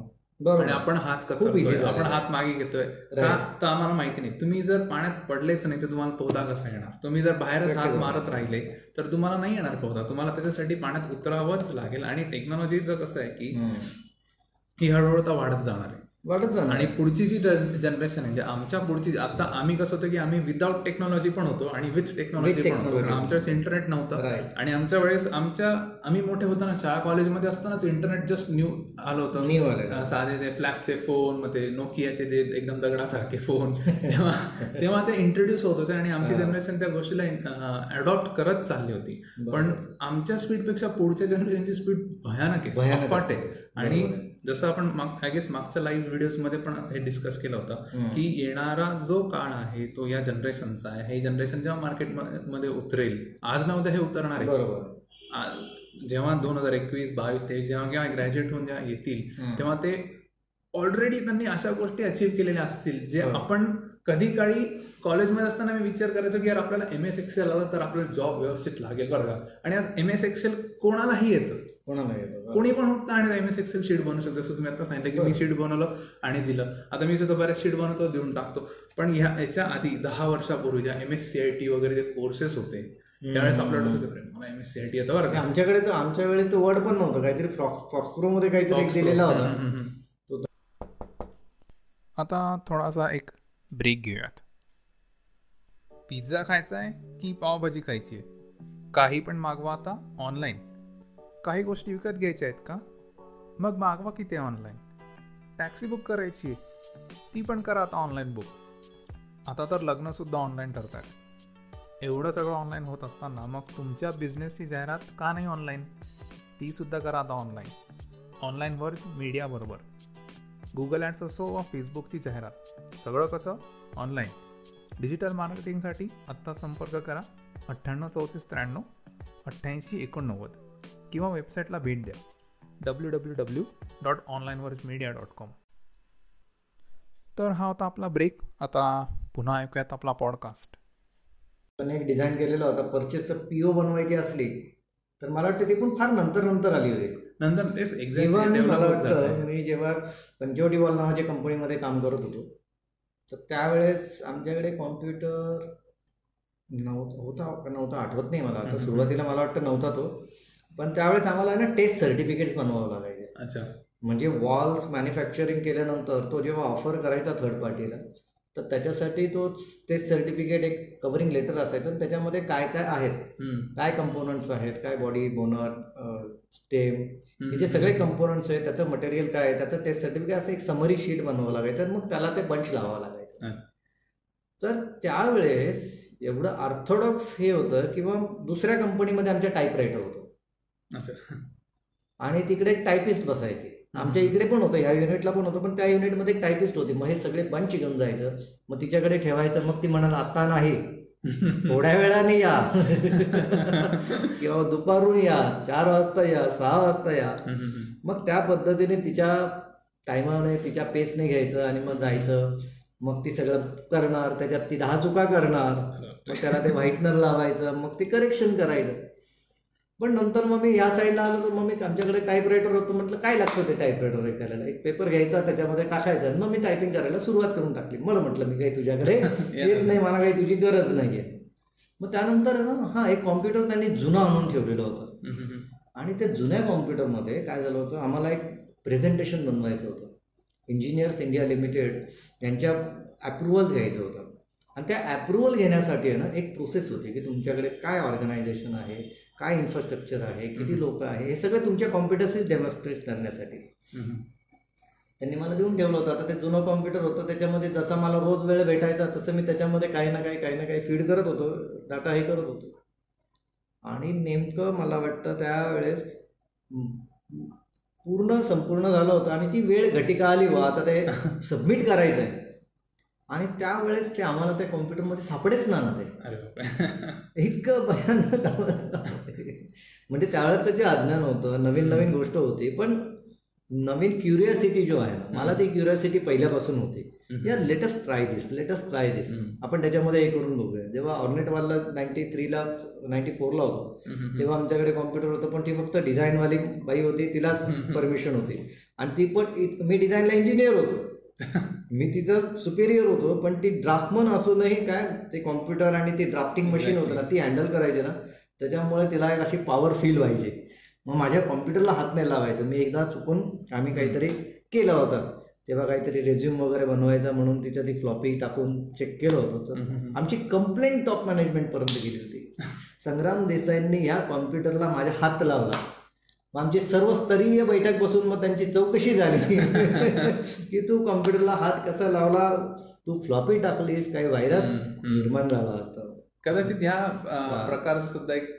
आणि आपण हात कचरतोय आपण हात मागे घेतोय. का? तर आम्हाला माहिती नाही. तुम्ही जर पाण्यात पडलेच नाही तर तुम्हाला पोहता कसा येणार? तुम्ही जर बाहेरच हात मारत राहिले तर तुम्हाला नाही येणार पोहता तुम्हाला त्याच्यासाठी पाण्यात उतरावंच लागेल. आणि टेक्नॉलॉजीचं कसं आहे की ही हळूहळू वाढत जाणार आहे. वाटत जाणार. आणि पुढची जी जनरेशन आहे म्हणजे आमच्या पुढची आता आम्ही कसं होतं की आम्ही विदाऊट टेक्नॉलॉजी पण होतो आणि विथ टेक्नॉलॉजी पण होतो. आमच्या वेळेस इंटरनेट नव्हतं. आणि आमच्या वेळेस आमच्या आम्ही मोठे होताना शाळा कॉलेजमध्ये असतानाच इंटरनेट जस्ट न्यू आलं होतं. साधे ते फ्लॅपचे फोन मग ते नोकियाचे ते एकदम दगडासारखे फोन तेव्हा तेव्हा ते इंट्रोड्यूस होत होते आणि आमची जनरेशन त्या गोष्टीला अडॉप्ट करत चालली होती. पण आमच्या स्पीडपेक्षा पुढच्या जनरेशनची स्पीड भयानक आहे. आणि जसं आपण आय गेस मागच्या लाईव्ह व्हिडिओजमध्ये पण हे डिस्कस केलं होतं की येणारा जो काळ आहे तो या जनरेशनचा आहे. हे जनरेशन जेव्हा मार्केटमध्ये उतरेल आज ना उद्या हे उतरणार आहे. बरोबर. जेव्हा दोन हजार एकवीस बावीस तेवीस जेव्हा किंवा ग्रॅज्युएट होऊन जेव्हा येतील तेव्हा ते ऑलरेडी त्यांनी अशा गोष्टी अचीव केलेल्या असतील जे आपण कधी काळी कॉलेजमध्ये असताना मी विचार करायचो की यार आपल्याला एम एस एक्सेल आलं तर आपल्याला जॉब व्यवस्थित लागेल बरं का. आणि आज एम एस एक्सेल कोणालाही येतं. कोणाला येतं कोणी पण उठतं आणि एम एस एक्सेल शीट बनवू शकतो. तुम्ही आता सांगितलं की मी शीट बनवलं आणि दिलं. आता मी सुद्धा बऱ्याच शीट बनवतो देऊन टाकतो. पण ह्या याच्या आधी दहा वर्षापूर्वी ज्या M S C I T वगैरे जे कोर्सेस होते त्यावेळेस आपल्याला मला M S C I T येतं बरं का? आमच्याकडे तर आमच्या वेळेस तो वर्ड पण नव्हतं. काहीतरी फॉक्सप्रो मध्ये काहीतरी दिलेला होता. आता थोडासा एक ब्रेक घेऊयात. पिझ्झा खायचा आहे की पावभाजी खायची आहे काही पण मागवा आता ऑनलाईन काही गोष्टी विकत घ्यायच्या आहेत का? मग मागवा किती ऑनलाईन टॅक्सी बुक करायची ती पण करा आता ऑनलाईन बुक आता तर लग्नसुद्धा ऑनलाईन ठरत आहे एवढं सगळं ऑनलाईन होत असताना मग तुमच्या बिझनेसची जाहिरात का नाही ऑनलाईन तीसुद्धा करा आता ऑनलाईन ऑनलाईनवर मीडियाबरोबर गुगल ॲड्स असो वा फेसबुकची जाहिरात. सगळं कसं? ऑनलाईन डिजिटल मार्केटिंगसाठी आत्ता संपर्क करा. अठ्ठ्याण्णव चौतीस त्र्याण्णव अठ्ठ्याऐंशी एकोणनव्वद. किंवा वेबसाईटला भेट द्या. W W W dot online media dot com तर हा होता आपला ब्रेक आता पुन्हा ऐकूयात आपला पॉडकास्ट एक डिझाईन केलेला होता. परचेसचं पीओ बनवायची असली तर मला वाटतं ती पण फार नंतर नंतर आली होती. नंतर तेच मला वाटतं मी जेव्हा पंचवटी वॉल नावाच्या कंपनीमध्ये काम करत होतो तर त्यावेळेस आमच्याकडे कॉम्प्युटर नव्हता होता का नव्हता आठवत नाही मला. आता सुरुवातीला मला वाटतं नव्हता तो. पण त्यावेळेस आम्हाला ना टेस्ट सर्टिफिकेट्स बनवावं लागायचे. अच्छा. म्हणजे वॉल्स मॅन्युफॅक्चरिंग केल्यानंतर तो जेव्हा ऑफर करायचा थर्ड पार्टीला तर त्याच्यासाठी तो टेस्ट सर्टिफिकेट एक कव्हरिंग लेटर असायचं त्याच्यामध्ये काय काय आहेत? काय कंपोनंट्स आहेत? काय बॉडी बोनर स्टेम हे जे सगळे कंपोनंट्स आहेत त्याचं मटेरियल काय आहे? त्याचं टेस्ट सर्टिफिकेट असं एक समरी शीट बनवावं लागायचं आणि मग त्याला ते बंच लावावं लागायचं. तर त्यावेळेस एवढं ऑर्थोडॉक्स हे होतं किंवा दुसऱ्या कंपनीमध्ये आमच्या टाईपरायटर होतं. आणि तिकडे एक टायपिस्ट बसायचे. आमच्या इकडे पण होतं ह्या युनिटला पण होतं पण त्या युनिटमध्ये एक टायपिस्ट होती. मग हे सगळे बंच घेऊन जायचं. मग तिच्याकडे ठेवायचं मग ती म्हणाल आता नाही. थोड्या वेळाने या. किंवा दुपारून या चार वाजता या सहा वाजता या. मग त्या पद्धतीने तिच्या टायमाने तिच्या पेसने घ्यायचं आणि मग जायचं. मग ती सगळं करणार त्याच्यात ती दहा चुका करणार मग त्याला ते व्हाईटनर लावायचं. मग ते करेक्शन करायचं. पण नंतर मग मी या साईडला आलो तर मग मी आमच्याकडे टाईपरायटर होतं म्हटलं काय लागतं ते टाईपरायटर करायला एक पेपर घ्यायचा त्याच्यामध्ये टाकायचा मग मी टायपिंग करायला सुरुवात करून टाकली. मला म्हटलं मी काही तुझ्याकडे येत नाही. मला काही तुझी गरज नाही आहे मग त्यानंतर ना हा एक कॉम्प्युटर त्यांनी जुना आणून ठेवलेलं होतं. आणि त्या जुन्या कॉम्प्युटरमध्ये काय झालं होतं आम्हाला एक प्रेझेंटेशन बनवायचं होतं. इंजिनियर्स इंडिया लिमिटेड यांच्या अप्रुव्हल्स घ्यायचं होतं. आणि त्या अप्रुव्हल घेण्यासाठी ना एक प्रोसेस होती की तुमच्याकडे काय ऑर्गनायझेशन आहे काय इन्फ्रास्ट्रक्चर आहे किती लोक आहे हे सगळं तुमच्या कॉम्प्युटर्सच डेमॉन्स्ट्रेट करण्यासाठी. त्यांनी मला देऊन ठेवलं होतं. आता ते जुनं कॉम्प्युटर होतं त्याच्यामध्ये जसा मला रोज वेळ भेटायचा तसं मी त्याच्यामध्ये काही ना काही काही ना काही फीड करत होतो डाटा हे करत होतो. आणि नेमकं मला वाटतं त्यावेळेस पूर्ण संपूर्ण झालं होतं. आणि ती वेळ घटिका आली वा आता ते सबमिट करायचं आहे आणि त्यावेळेस ते आम्हाला त्या कॉम्प्युटरमध्ये सापडेच ना ते. इतकं भयानक. म्हणजे त्यावेळेस जे अज्ञान होतं नवीन नवीन गोष्ट होती पण नवीन क्युरियोसिटी जो आहे ना मला ती क्युरियोसिटी पहिल्यापासून होती. या latest try this latest try this. आपण त्याच्यामध्ये हे करून बघूया. जेव्हा ऑर्नेटवाला नाईन्टी थ्रीला नाईन्टी फोरला होतो तेव्हा आमच्याकडे कॉम्प्युटर होतं पण ती फक्त डिझाईनवाली बाई होती तिलाच परमिशन होती. आणि ती पण मी डिझाईनला इंजिनियर होतो. मी तिचं सुपेरियर होतो पण ती ड्राफ्टमन असूनही काय ते कॉम्प्युटर आणि ती ड्राफ्टिंग मशीन होतं ना ती हँडल करायची ना त्याच्यामुळे तिला एक अशी पॉवर फील व्हायची. मग माझ्या कॉम्प्युटरला हात नाही लावायचं. मी एकदा चुकून आम्ही काहीतरी केलं होतं. तेव्हा काहीतरी रेझ्युम वगैरे बनवायचा म्हणून तिच्या ती फ्लॉपी टाकून चेक केलं होतं. तर आमची कंप्लेंट टॉप मॅनेजमेंटपर्यंत गेली होती. संग्राम देसाईंनी या कॉम्प्युटरला माझ्या हात लावला. आमची सर्व स्तरीय बैठक बसून मग त्यांची चौकशी झाली. की तू कॉम्प्युटरला हात कसा लावला? तू फ्लॉपी टाकलीस काही व्हायरस निर्माण झाला असता. कदाचित ह्या प्रकारचं सुद्धा एक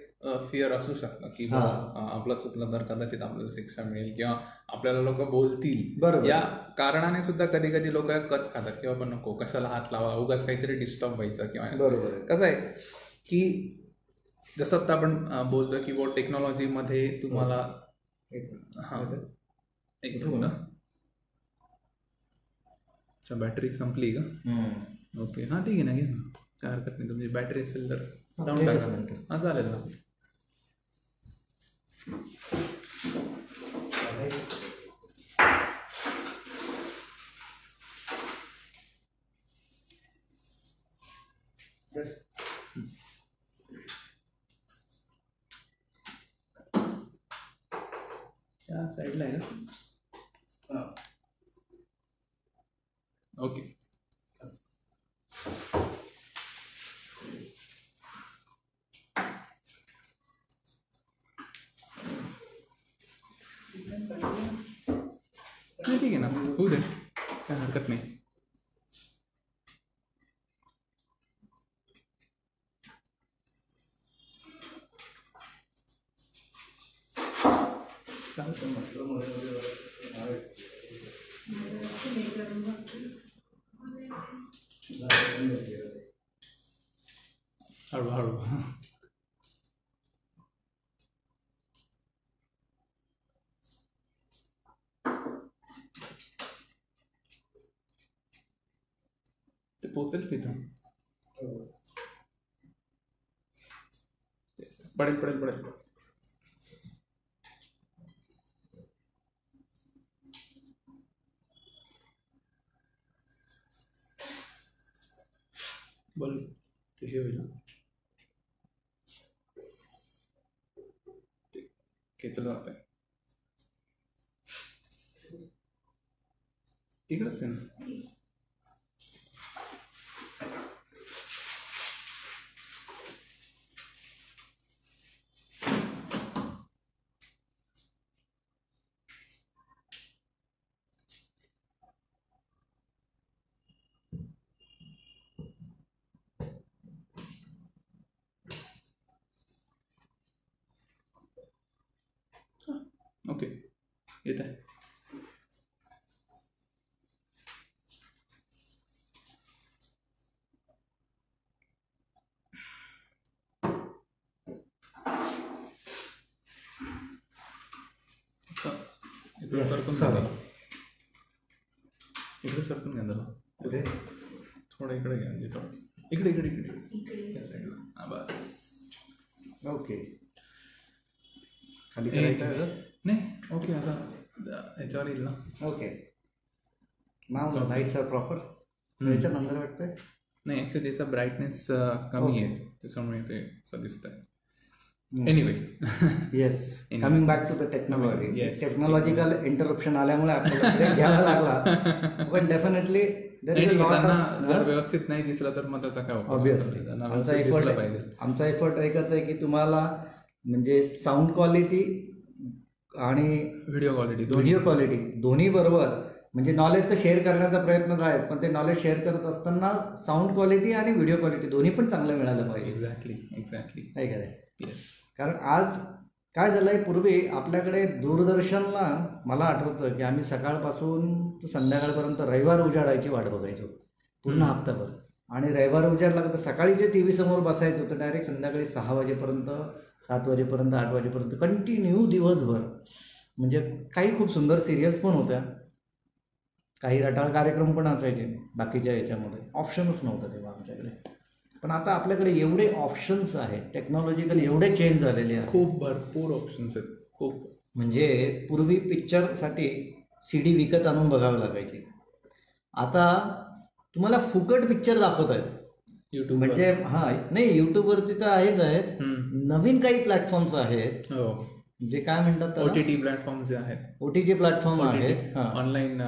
फिअर असू शकतं की आपलं चुकलं तर कदाचित आपल्याला शिक्षा मिळेल किंवा आपल्याला लोक बोलतील. बरोबर. या कारणाने सुद्धा कधी कधी लोक कच खातात की बाबा नको कशाला हात लावा? उगाच काहीतरी डिस्टर्ब व्हायचं किंवा बरोबर कसं आहे की जसं आता आपण अ, बोलतोय की वो टेक्नॉलॉजीमध्ये तुम्हाला एक- हा. एक हो. मिनिट अच्छा बॅटरी संपली का. ओके. हां ठीक आहे ना घे ना. काय हरकत नाही तुमची बॅटरी असेल तर. एकच टाका. मिनिट. हां चालेल ना. त्या साईडला आहे का हा. ओके नाही ठीक आहे ना होऊ दे काय हरकत नाही चालतं हळूहळू ते पोचेल तिथं तेच. पडेल पडेल पडेल बोल ते हे होईल ना. ते खेचलं जात आहे तिकडच आहे ना ओके येत आहे आता इकडे सरकून घ्या जरा. इकडे सरकून घ्या जरा कुठे थोडं इकडे घ्या म्हणजे थोडं इकडे इकडे इकडे या साईडला हा बस ओके खाली करायचं? नाही ओके आता याच्यावर येईल ना okay now lights are proper याच्या नंतर वाटतंय नाही ॲक्च्युली याचा ब्राईटनेस कमी. आहे त्याच्यामुळे ते असं दिसतंय anyway yes coming back to the technology. Technological interruption आल्यामुळे आपल्याला घ्यावा लागला पण डेफिनेटली जर व्यवस्थित नाही दिसलं तर मग त्याचा काय? ऑब्विसली आमचा एफर्ट एकच आहे की तुम्हाला म्हणजे साऊंड क्वालिटी आणि व्हिडिओ क्वालिटी दोन्ही. व्हिडिओ क्वालिटी दोन्ही बरोबर. म्हणजे नॉलेज तर शेअर करण्याचा प्रयत्न आहे पण ते नॉलेज शेअर करत असताना साऊंड क्वालिटी आणि व्हिडिओ क्वालिटी दोन्ही पण चांगलं मिळालं पाहिजे. एक्झॅक्टली एक्झॅक्टली काय काय येस कारण आज काय झालंय पूर्वी आपल्याकडे दूरदर्शनला मला आठवतं की आम्ही सकाळपासून तर संध्याकाळपर्यंत रविवार उजाडायची वाट बघायचो पूर्ण. हप्ताभर. आणि रविवार उजाडला तर सकाळी जे टी व्ही समोर बसायचो तर डायरेक्ट संध्याकाळी सहा वाजेपर्यंत सात वाजेपर्यंत आठ वाजेपर्यंत. कंटिन्यू दिवसभर. म्हणजे काही खूप सुंदर सिरियल्स पण होत्या. काही रटाळ कार्यक्रम पण असायचे बाकीच्या याच्यामध्ये. ऑप्शनच नव्हतं तेव्हा आमच्याकडे. पण आता आपल्याकडे एवढे ऑप्शन्स आहेत टेक्नॉलॉजिकल एवढे चेंज झालेले आहेत. खूप भरपूर ऑप्शन्स आहेत. खूप. म्हणजे पूर्वी पिक्चरसाठी सी डी विकत आणून बघावे लागायचे. आता तुम्हाला फुकट पिक्चर दाखवत आहेत युट्यूब म्हणजे हा नाही यूट्यूबवरती तर आहेच आहेत. नवीन काही प्लॅटफॉर्म्स आहेत. हो. जे काय म्हणतात ओ टी टी प्लॅटफॉर्म जे आहेत. ओ टी जी प्लॅटफॉर्म आहेत. Online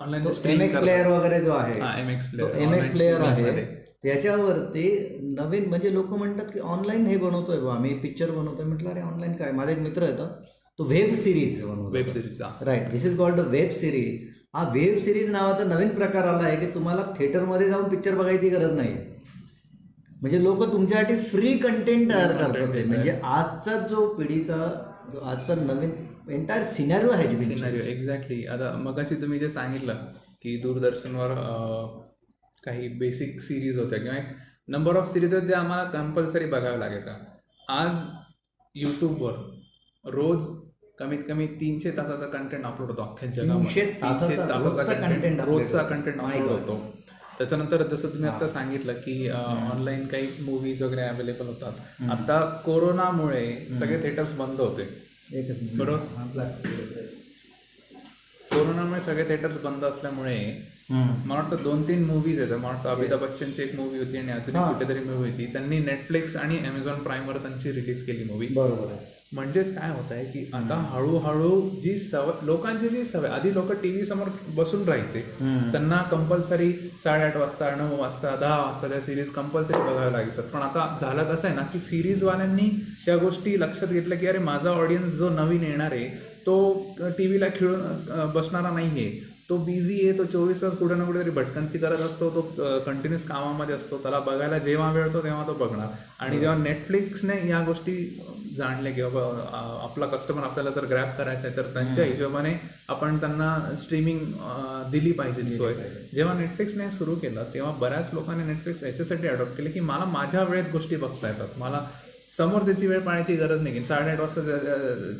online M X player वगैरे जो आहे M X player M X player आहे. त्याच्यावरती नवीन म्हणजे लोक म्हणतात की ऑनलाईन हे बनवतोय बा आम्ही पिक्चर बनवतोय. म्हटलं अरे ऑनलाईन काय? माझा एक मित्र येतो तो. वेब सिरीज बनवतो. Web सिरीजचा right this is called the web series हा वेब सिरीज नावाचा नवीन प्रकार आला आहे की तुम्हाला थिएटरमध्ये जाऊन पिक्चर बघायची गरज नाही. म्हणजे लोक तुमच्यासाठी फ्री कंटेंट तयार करतात ते. म्हणजे आजचा जो पिढीचा जो आजचा नवीन एंटायर सिनॅरिओ आहे जी सिनारिओ एक्झॅक्टली आता मगाशी तुम्ही जे सांगितलं की दूरदर्शनवर काही बेसिक सिरीज होत्या किंवा एक नंबर ऑफ सिरीज आहेत जे आम्हाला कंपल्सरी बघावं लागायचं आज यूट्यूबवर रोज कमीत कमी तीनशे तासाचा कंटेंट अपलोड होतो अख्ख्या जगामध्ये. तीनशे तासाचा कंटेंट रोजचा. Content upload. होतो. त्याच्यानंतर जसं तुम्ही आता सांगितलं की ऑनलाईन काही मूवीज वगैरे अवेलेबल होतात. आता कोरोनामुळे सगळे थिएटर्स बंद होते. बरोबर. कोरोनामुळे सगळे थिएटर्स बंद असल्यामुळे. मला वाटतं दोन तीन मूवीज आहेत. मला वाटतं अमिताभ बच्चनची एक मूवी होती आणि अजून. कुठेतरी मूवी होती. त्यांनी नेटफ्लिक्स आणि अमेझॉन प्राईमवर त्यांची रिलीज केली मूवी बरोबर आहे. म्हणजेच काय होत आहे की आता हळूहळू जी सवय लोकांची जी सवय आधी लोक टीव्ही समोर बसून राहायचे. त्यांना कंपल्सरी साडेआठ वाजता नऊ वाजता दहा वाजता त्या सिरीज कंपल्सरी बघाव्या लागायचं. पण आता झालं कसं आहे ना की सिरीजवाल्यांनी त्या गोष्टी लक्षात घेतल्या की अरे माझा ऑडियन्स जो नवीन येणार आहे तो टी व्हीला खेळून बसणारा नाही आहे तो बिझी आहे तो चोवीस तास कुठे ना कुठेतरी भटकंती करत असतो तो कंटिन्युअस कामामध्ये असतो. त्याला बघायला जेव्हा वेळ तेव्हा तो बघणार. आणि जेव्हा नेटफ्लिक्सने या गोष्टी जाणल्या की बाबा आपला कस्टमर आपल्याला जर ग्रॅप करायचा आहे तर त्यांच्या हिशोबाने आपण त्यांना स्ट्रीमिंग दिली पाहिजे सोय. जेव्हा नेटफ्लिक्सने सुरू केलं तेव्हा बऱ्याच लोकांनी नेटफ्लिक्स याच्यासाठी अडॉप्ट केले की मला माझ्या वेळेत गोष्टी बघता येतात. मला समोर त्याची वेळ पाळायची गरज नाही. की साडेआठ वाजता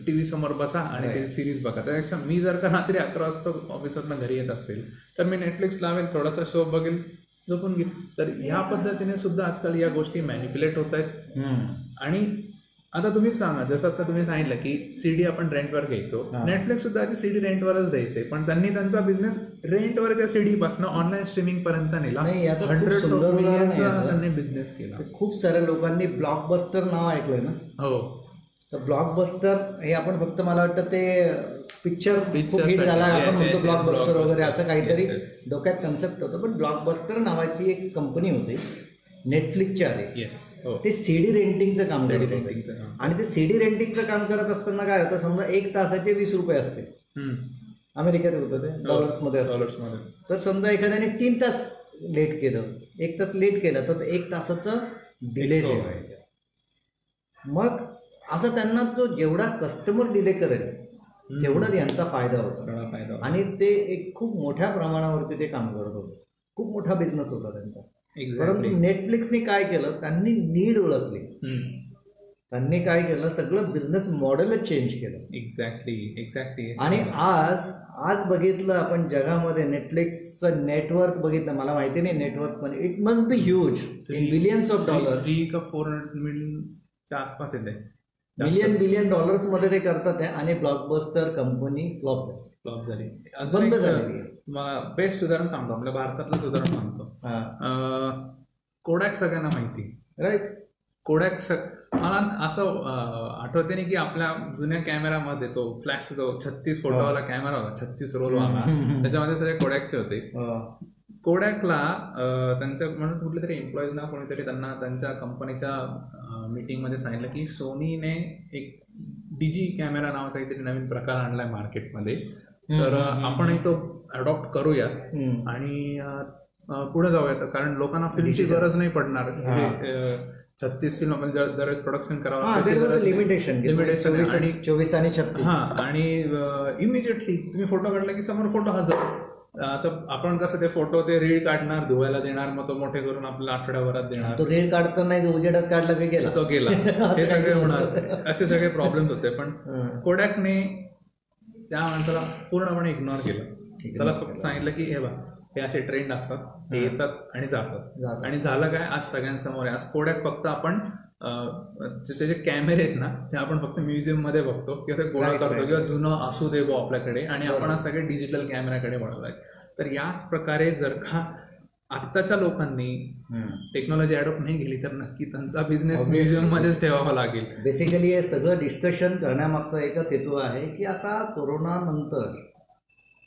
टी व्ही समोर बसा आणि ते सिरीज बघा. त्यापेक्षा मी जर का रात्री अकरा वाजता ऑफिसवरनं घरी येत असेल तर मी नेटफ्लिक्स लावेल थोडासा शो बघेल झोपून घेईल तर ह्या पद्धतीने सुद्धा आजकाल या गोष्टी मॅनिप्युलेट होत आहेत. आणि आता तुम्हीच सांगा जसं आता तुम्ही सांगितलं की सीडी आपण रेंटवर घ्यायचो. नेटफ्लिक्स सुद्धा आधी सीडी रेंटवरच द्यायचे पण त्यांनी त्यांचा बिझनेस रेंटवरच्या सीडी पासून ऑनलाईन स्ट्रीमिंग पर्यंत नेला हंड्रेड. त्यांनी बिझनेस केला खूप साऱ्या लोकांनी ब्लॉकबस्टर नाव ऐकलंय ना हो तर ब्लॉकबस्टर हे आपण फक्त मला वाटतं ते पिक्चर खूप हिट. झाला आपण म्हणतो ब्लॉकबस्टर वगैरे. असं काहीतरी. डोक्यात कन्सेप्ट होतं पण ब्लॉकबस्टर नावाची एक कंपनी होती नेटफ्लिक्सच्या आधी येस ते सीडी रेंटिंगचं काम करत होते. आणि ते सीडी रेंटिंगचं काम करत असताना काय होतं? समजा एक तासाचे वीस रुपये असतील. अमेरिकेत होतं ते डॉलर्समध्ये असतं. डॉलर्समध्ये. तर समजा एखाद्याने तीन तास लेट केलं एक तास लेट केलं तर ते एक तासाचं डिले मग असं त्यांना जो जेवढा कस्टमर डिले करेल तेवढाच यांचा फायदा होता. थोडा फायदा होतो. आणि ते एक खूप मोठ्या प्रमाणावरती ते काम करत होते. खूप मोठा बिझनेस होता त्यांचा. परंतु नेटफ्लिक्सने काय केलं? त्यांनी नीड ओळखली. त्यांनी काय केलं? सगळं बिझनेस मॉडेलच चेंज केलं. एक्झॅक्टली एक्झॅक्टली आणि आज आज बघितलं आपण जगामध्ये नेटफ्लिक्सचं नेटवर्क बघितलं. मला माहिती नाही नेटवर्क पण. It must be huge in billions of dollar three का फोर हंड्रेड मिलियनच्या आसपास येते मिलियन बिलियन डॉलर्समध्ये ते करतात आहे आणि ब्लॉकबस्टर कंपनी फ्लॉप झाली. फ्लॉप झाली. अजून. मला बेस्ट उदाहरण सांगतो. आपल्या भारतातलंच उदाहरण सांगतो. कोडॅक सगळ्यांना माहिती. राईट कोडॅक स मला असं आठवते नाही की आपल्या जुन्या कॅमेरामध्ये तो फ्लॅश तो छत्तीस फोटोवाला कॅमेरा होता छत्तीस रोलवाला त्याच्यामध्ये सगळे कोडॅकचे होते. कोडॅकला अं, त्यांचं म्हणून कुठले तरी एम्प्लॉईजना कोणीतरी त्यांना त्यांच्या कंपनीच्या मीटिंगमध्ये सांगितलं की सोनीने एक डीजी कॅमेरा नावाचा काहीतरी नवीन प्रकार आणलाय मार्केटमध्ये तर आपणही तो अडॉप्ट करूया. आणि पुढे जाऊया तर कारण लोकांना फिल्मची गरज नाही पडणार. छत्तीस किलो म्हणजे दररोज प्रोडक्शन करावं लिमिटेशन लिमिटेशन आणि चोवीस आणि छत्तीस. हा आणि इमिजिएटली तुम्ही फोटो काढला की समोर फोटो हजर. आता आपण कसं ते फोटो ते रील काढणार धुवायला देणार मग तो मोठे करून आपल्याला आठवड्याभरात देणार. तो रील काढतो नाही उजेडात काढला की गेला. तो गेला. हे सगळे होणार. असे सगळे प्रॉब्लेम होते. पण कोडॅकने त्या माणसाला पूर्णपणे इग्नोर केलं. त्याला फक्त सांगितलं की हे बा हे असे ट्रेंड असतात. हे येतात आणि जातात. आणि झालं काय आज सगळ्यांसमोर आहे. आज कोड्यात फक्त आपण त्याचे जे कॅमेरे आहेत ना ते आपण फक्त म्युझियममध्ये बघतो किंवा ते गोळा करतो किंवा जुनं असू दे आपल्याकडे आणि आपण आज सगळे डिजिटल कॅमेऱ्याकडे वळलोय तर याच प्रकारे जर का आत्ताच्या लोकांनी टेक्नॉलॉजी अडॉप्ट नाही केली तर नक्की त्यांचा बिझनेस म्युझियम मध्येच ठेवावा लागेल. बेसिकली हे सगळं डिस्कशन करण्यामागचा एकच हेतू आहे की आता कोरोना नंतर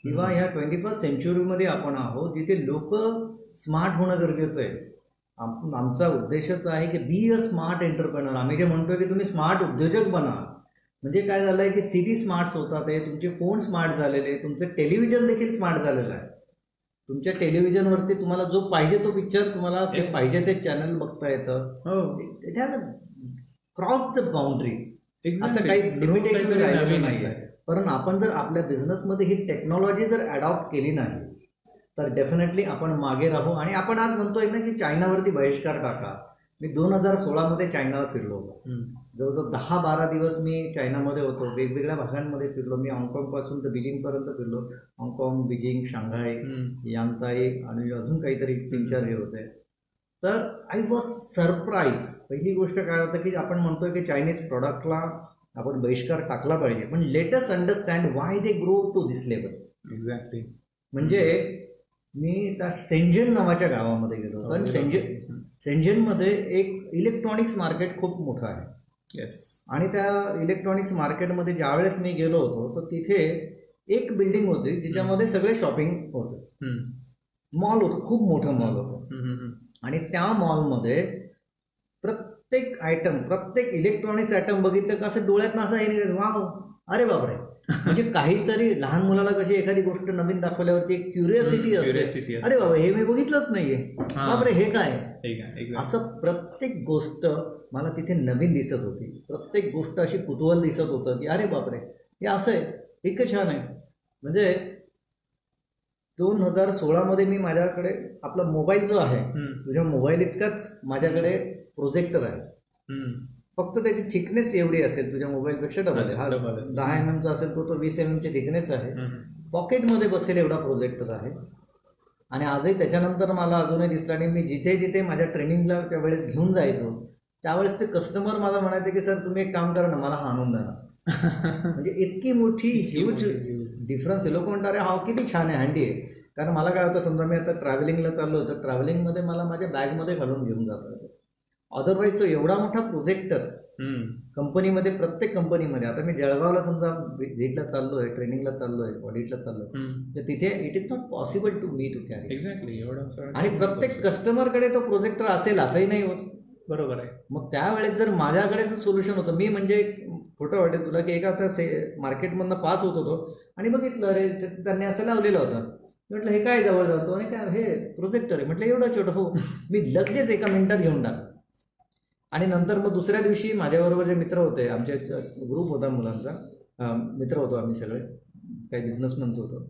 किंवा ह्या ट्वेंटी फर्स्ट सेंचुरीमध्ये आपण आहोत जिथे लोक स्मार्ट होणं गरजेचं आहे. आम आमचा उद्देशच आहे की बी अ स्मार्ट एंटरप्रेनर आम्ही जे म्हणतो की तुम्ही स्मार्ट उद्योजक बना. म्हणजे काय झालं आहे की सिटी स्मार्ट होतात आहे तुमचे फोन स्मार्ट झालेले तुमचं टेलिव्हिजन देखील स्मार्ट झालेलं आहे. तुमच्या टेलिव्हिजनवरती तुम्हाला जो पाहिजे तो पिक्चर तुम्हाला ते पाहिजे ते चॅनल बघता येतं. It has cross the boundaries असं काही लिमिटेशन नाही आहे. पण आपण जर आपल्या बिझनेसमध्ये ही टेक्नॉलॉजी जर अडॉप्ट केली नाही तर डेफिनेटली आपण मागे राहू. आणि आपण आज म्हणतोय ना की चायनावरती बहिष्कार टाका. मी दोन हजार सोळामध्ये चायनावर फिरलो होतो. जवळजवळ दहा बारा दिवस मी चायनामध्ये होतो. वेगवेगळ्या भागांमध्ये फिरलो. मी हाँगकाँगपासून तर बिजिंगपर्यंत फिरलो. हाँगकाँग बिजिंग शांघाय यांगताई आणि अजून काहीतरी तीन चार हे होते. तर आय वॉज सरप्राईज पहिली गोष्ट काय होतं की आपण म्हणतोय की चायनीज प्रॉडक्टला आपण बहिष्कार टाकला पाहिजे. पण let's understand why they grow to this level exactly म्हणजे मी त्या सेंजन नावाच्या गावामध्ये गेलो कारण सेंजन सेंजनमध्ये एक इलेक्ट्रॉनिक्स मार्केट खूप मोठं आहे. येस आणि त्या इलेक्ट्रॉनिक्स मार्केटमध्ये ज्यावेळेस मी गेलो होतो तर तिथे एक बिल्डिंग होती जिच्यामध्ये सगळे शॉपिंग होते. मॉल होतं. खूप मोठं मॉल होतं. आणि त्या मॉलमध्ये प्रत्येक आयटम प्रत्येक इलेक्ट्रॉनिक्स आयटम बघितलं का असं डोळ्यात नसा येईल. वाव. अरे बापरे. म्हणजे काहीतरी लहान मुलाला कशी एखादी गोष्ट नवीन दाखवल्यावरती एक क्युरियोसिटी असते. अरे बाबा हे मी बघितलंच नाहीये. बापरे हे काय? असं प्रत्येक गोष्ट मला तिथे नवीन दिसत होती. प्रत्येक गोष्ट अशी कुतूहल दिसत होतं की अरे बापरे हे असं आहे. इतकं छान आहे. म्हणजे दोन हजार सोळामध्ये मी माझ्याकडे आपला मोबाईल जो आहे तुझ्या मोबाईल इतकाच माझ्याकडे प्रोजेक्टर आहे. फक्त त्याची थिकनेस एवढी असेल तुझ्या मोबाईलपेक्षा डबल हा दहा एम एमचा असेल तो तो वीस एम एमची थिकनेस आहे. पॉकेटमध्ये बसेल एवढा प्रोजेक्टर आहे. आणि आजही त्याच्यानंतर मला अजूनही दिसलं आणि मी जिथे जिथे माझ्या ट्रेनिंगला त्यावेळेस घेऊन जायचो त्यावेळेस ते कस्टमर मला म्हणायचे की सर तुम्ही एक काम करा ना मला हा आणून द्या म्हणजे इतकी मोठी ह्यूज डिफरन्स आहे. लोक म्हणतात अरे हा किती छान आहे हँडी आहे. कारण मला काय होतं समजा मी आता ट्रॅव्हलिंगला चाललो होतं ट्रॅव्हलिंगमध्ये मला माझ्या बॅगमध्ये घालून घेऊन जातो अदरवाईज तो एवढा मोठा प्रोजेक्टर कंपनीमध्ये प्रत्येक कंपनीमध्ये आता मी जळगावला समजा व्हिजिटला चाललो आहे ट्रेनिंगला चाललो आहे ऑडिटला चाललो आहे तर तिथे it is not possible to me to carry exactly एवढं आणि प्रत्येक कस्टमरकडे तो प्रोजेक्टर असेल असंही नाही होत. बरोबर आहे. मग त्यावेळेस जर माझ्याकडे सोल्युशन होतं मी म्हणजे खोटं वाटेल तुला की एका आता से मार्केटमधनं पास होत होतो आणि बघितलं अरे त्यांनी असं लावलेलं होतं. म्हटलं हे काय जवळ जातो आणि काय हे प्रोजेक्टर आहे. म्हटलं एवढं छोटं हो. मी लगेच एका मिनिटात घेऊन टाक. आणि नंतर मग दुसऱ्या दिवशी माझ्याबरोबर जे मित्र होते आमचे ग्रुप होता मुलांचा मित्र होतो आम्ही सगळे काही बिझनेसमॅनचं होतो.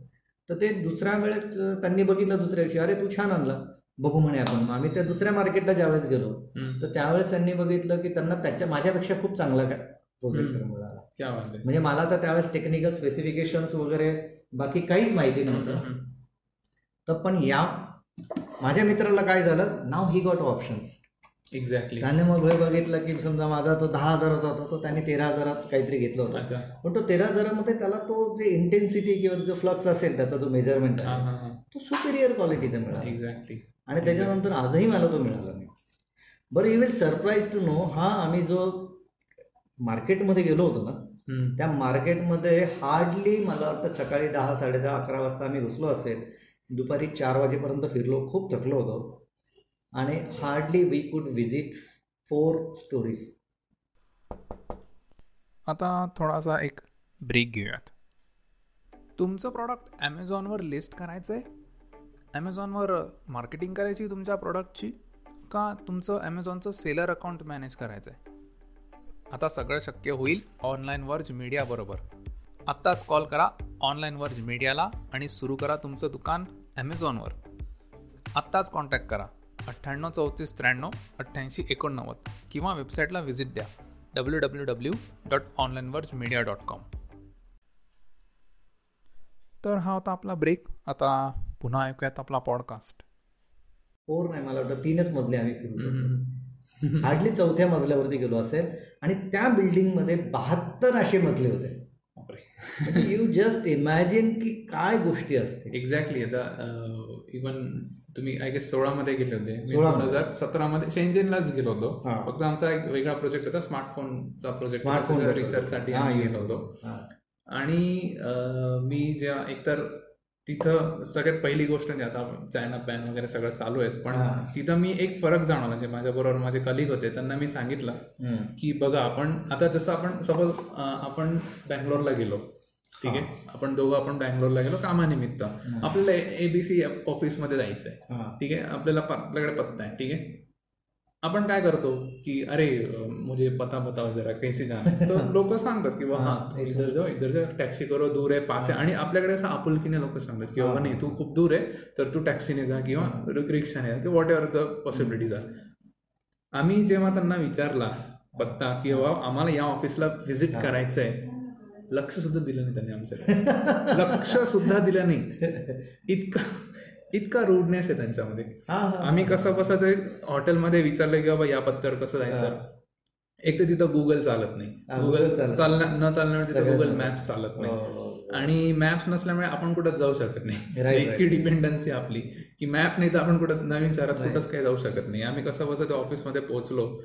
तर ते दुसऱ्या वेळेस त्यांनी बघितलं दुसऱ्या दिवशी अरे तू छान आणला. बघू म्हणे आपण. आम्ही त्या दुसऱ्या मार्केटला ज्यावेळेस गेलो तर त्यावेळेस त्यांनी बघितलं की त्यांना त्याच्या माझ्यापेक्षा खूप चांगला काय प्रोजेक्टर मिळाला. म्हणजे मला तर त्यावेळेस टेक्निकल स्पेसिफिकेशन्स वगैरे बाकी काहीच माहिती नव्हतं. तर पण या माझ्या मित्राला काय झालं now he got options exactly त्याने मग हे बघितलं की समजा माझा तो दहा हजाराचा होता तो त्याने तेरा हजारात काहीतरी घेतला होता. पण तो तेरा हजारामध्ये त्याला तो जे इंटेन्सिटी किंवा जो फ्लक्स असेल त्याचा जो मेजरमेंट आहे तो सुपिरियर क्वालिटीचा मिळाला. एक्झॅक्टली आणि त्याच्यानंतर आजही मला तो मिळाला नाही. बरं you will surprise to know हा आम्ही जो मार्केटमध्ये गेलो होतो ना त्या मार्केटमध्ये हार्डली मला वाटतं सकाळी दहा साडे दहा अकरा वाजता आम्ही घुसलो असेल. दुपारी चार वाजेपर्यंत फिरलो खूप थकलो होतो. आणि hardly we could visit four stories आता थोडासा एक ब्रेक घेऊयात. तुमचं प्रॉडक्ट ॲमेझॉनवर लिस्ट करायचं आहे ॲमेझॉनवर मार्केटिंग करायची तुमच्या प्रॉडक्टची का तुमचं ॲमेझॉनचं सेलर अकाउंट मॅनेज करायचं आहे आता सगळं शक्य होईल ऑनलाईन वर्ज मीडिया बरोबर. आत्ताच कॉल करा ऑनलाईन वर्ज मीडियाला आणि सुरू करा तुमचं दुकान ॲमेझॉनवर आत्ताच कॉन्टॅक्ट करा अठ्ठ्याण्णव चौतीस त्र्याण्णव अठ्ठ्याऐंशी एकोणनव्वद किंवा वेबसाईटला व्हिजिट द्या W W W dot online verge media dot com तर हा होता आपला ब्रेक आता पुन्हा ऐकूयात आपला पॉडकास्ट फोर नाही मला वाटतं तीनच मजले आम्ही हार्डली चौथ्या मजल्यावरती गेलो असेल आणि त्या बिल्डिंगमध्ये बहात्तर असे मजले होते. यू जस्ट इमॅजिन की काय गोष्टी असते एक्झॅक्टली आता इवन तुम्ही आय गेस सोळामध्ये गेले होते. मी दोन. हजार सतरामध्ये शेंजेनलाच गेलो होतो. हा. फक्त आमचा एक वेगळा प्रोजेक्ट होता स्मार्टफोनचा प्रोजेक्ट रिसर्च साठी आम्ही. गेलो होतो. आणि मी जेव्हा एकतर तिथं सगळ्यात पहिली गोष्ट म्हणजे आता चायना बॅन वगैरे सगळं चालू आहेत पण. तिथं मी एक फरक जाणवला म्हणजे माझ्याबरोबर माझे कलिग होते त्यांना मी सांगितलं. की बघा आपण आता जसं आपण सपोज आपण बँगलोरला गेलो ठीक आहे? आपण दोघं आपण बँगलोरला गेलो कामानिमित्त. आपल्याला एबीसी ऑफिसमध्ये जायचं आहे. ठीक आहे? आपल्याला आपल्याकडे पत्ता आहे ठीक आहे? आपण काय करतो की अरे मुझे पता बताओ जरा कैसे जाना? तो लोक सांगतात की बा हा, इधर जाओ इधर जाओ टॅक्सी करो दूर आहे पास आहे. आणि आपल्याकडे असं आपुलकीने लोक सांगतात की बाबा. नाही तू खूप दूर आहे तर तू टॅक्सीने जा किंवा रिक्षाने जा किंवा whatever the possibilities are आम्ही जेव्हा त्यांना विचारला पत्ता की बाबा आम्हाला या ऑफिसला व्हिजिट. करायचं आहे लक्ष सुद्धा दिलं नाही त्यांनी आमच्याकडे. लक्ष सुद्धा दिलं नाही. इतका इतका रूडनेस आहे त्यांच्यामध्ये. हा, हा. आम्ही कसं कसं ते हॉटेलमध्ये विचारलं की बाबा या पत्त्यावर कसं जायचं? एक तर तिथं गुगल चालत नाही. हा, गुगल चालण्या न चालण्यावर तिथं गुगल. मॅप्स चालत हो, नाही. हो, हो. आणि मॅप्स नसल्यामुळे आपण कुठं जाऊ शकत नाही. इतकी डिपेंडन्सी आपली. की मॅप नाही तर आपण कुठं नवीन शहरात. कुठंच काही जाऊ शकत नाही. आम्ही कसं कसं त्या ऑफिसमध्ये पोहोचलो.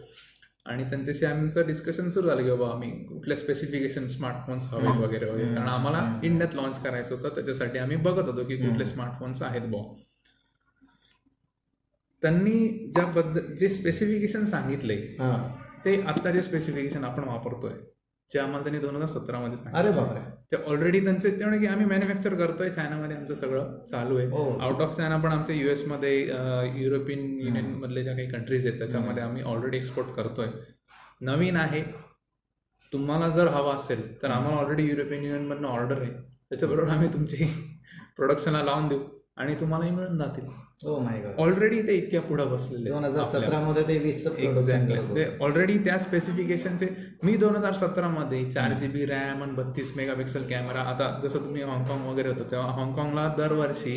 आणि त्यांच्याशी आमचं डिस्कशन सुरू झालं की बाबा आम्ही कुठल्या स्पेसिफिकेशन स्मार्टफोन्स हवेत वगैरे वगैरे. कारण आम्हाला इंडियात लॉन्च करायचं होतं त्याच्यासाठी आम्ही बघत होतो की कुठले स्मार्टफोन्स आहेत बॉ त्यांनी ज्या पद्ध जे स्पेसिफिकेशन सांगितले. ते आत्ता जे स्पेसिफिकेशन आपण वापरतोय जे आम्हाला त्यांनी दोन हजार सतरामध्ये अरे सांगितलं. बापरे. ते ऑलरेडी त्यांचे ते म्हणे की आम्ही मॅन्युफॅक्चर करतोय चायनामध्ये आमचं सगळं चालू आहे. आउट ऑफ चायना पण आमच्या युएसमध्ये युरोपियन युनियन मधले ज्या काही कंट्रीज आहेत त्याच्यामध्ये आम्ही ऑलरेडी एक्सपोर्ट करतोय. नवीन आहे. तुम्हाला जर हवा असेल तर आम्हाला ऑलरेडी युरोपियन युनियन मधनं ऑर्डर आहे. त्याच्याबरोबर आम्ही तुमची प्रोडक्शनला लावून देऊ. आणि तुम्हालाही मिळून जातील. हो गॉड ऑलरेडी ते इतक्या पुढे बसलेले दोन हजार आपल्या. सतरा मध्ये ते वीस एक्झॅक्टली ते ऑलरेडी त्या स्पेसिफिकेशनचे मी दोन हजार सतरामध्ये चार जी बी रॅम आणि बत्तीस मेगापिक्सल कॅमेरा आता जसं तुम्ही हाँगकाँग वगैरे होतो तेव्हा हाँगकाँगला दरवर्षी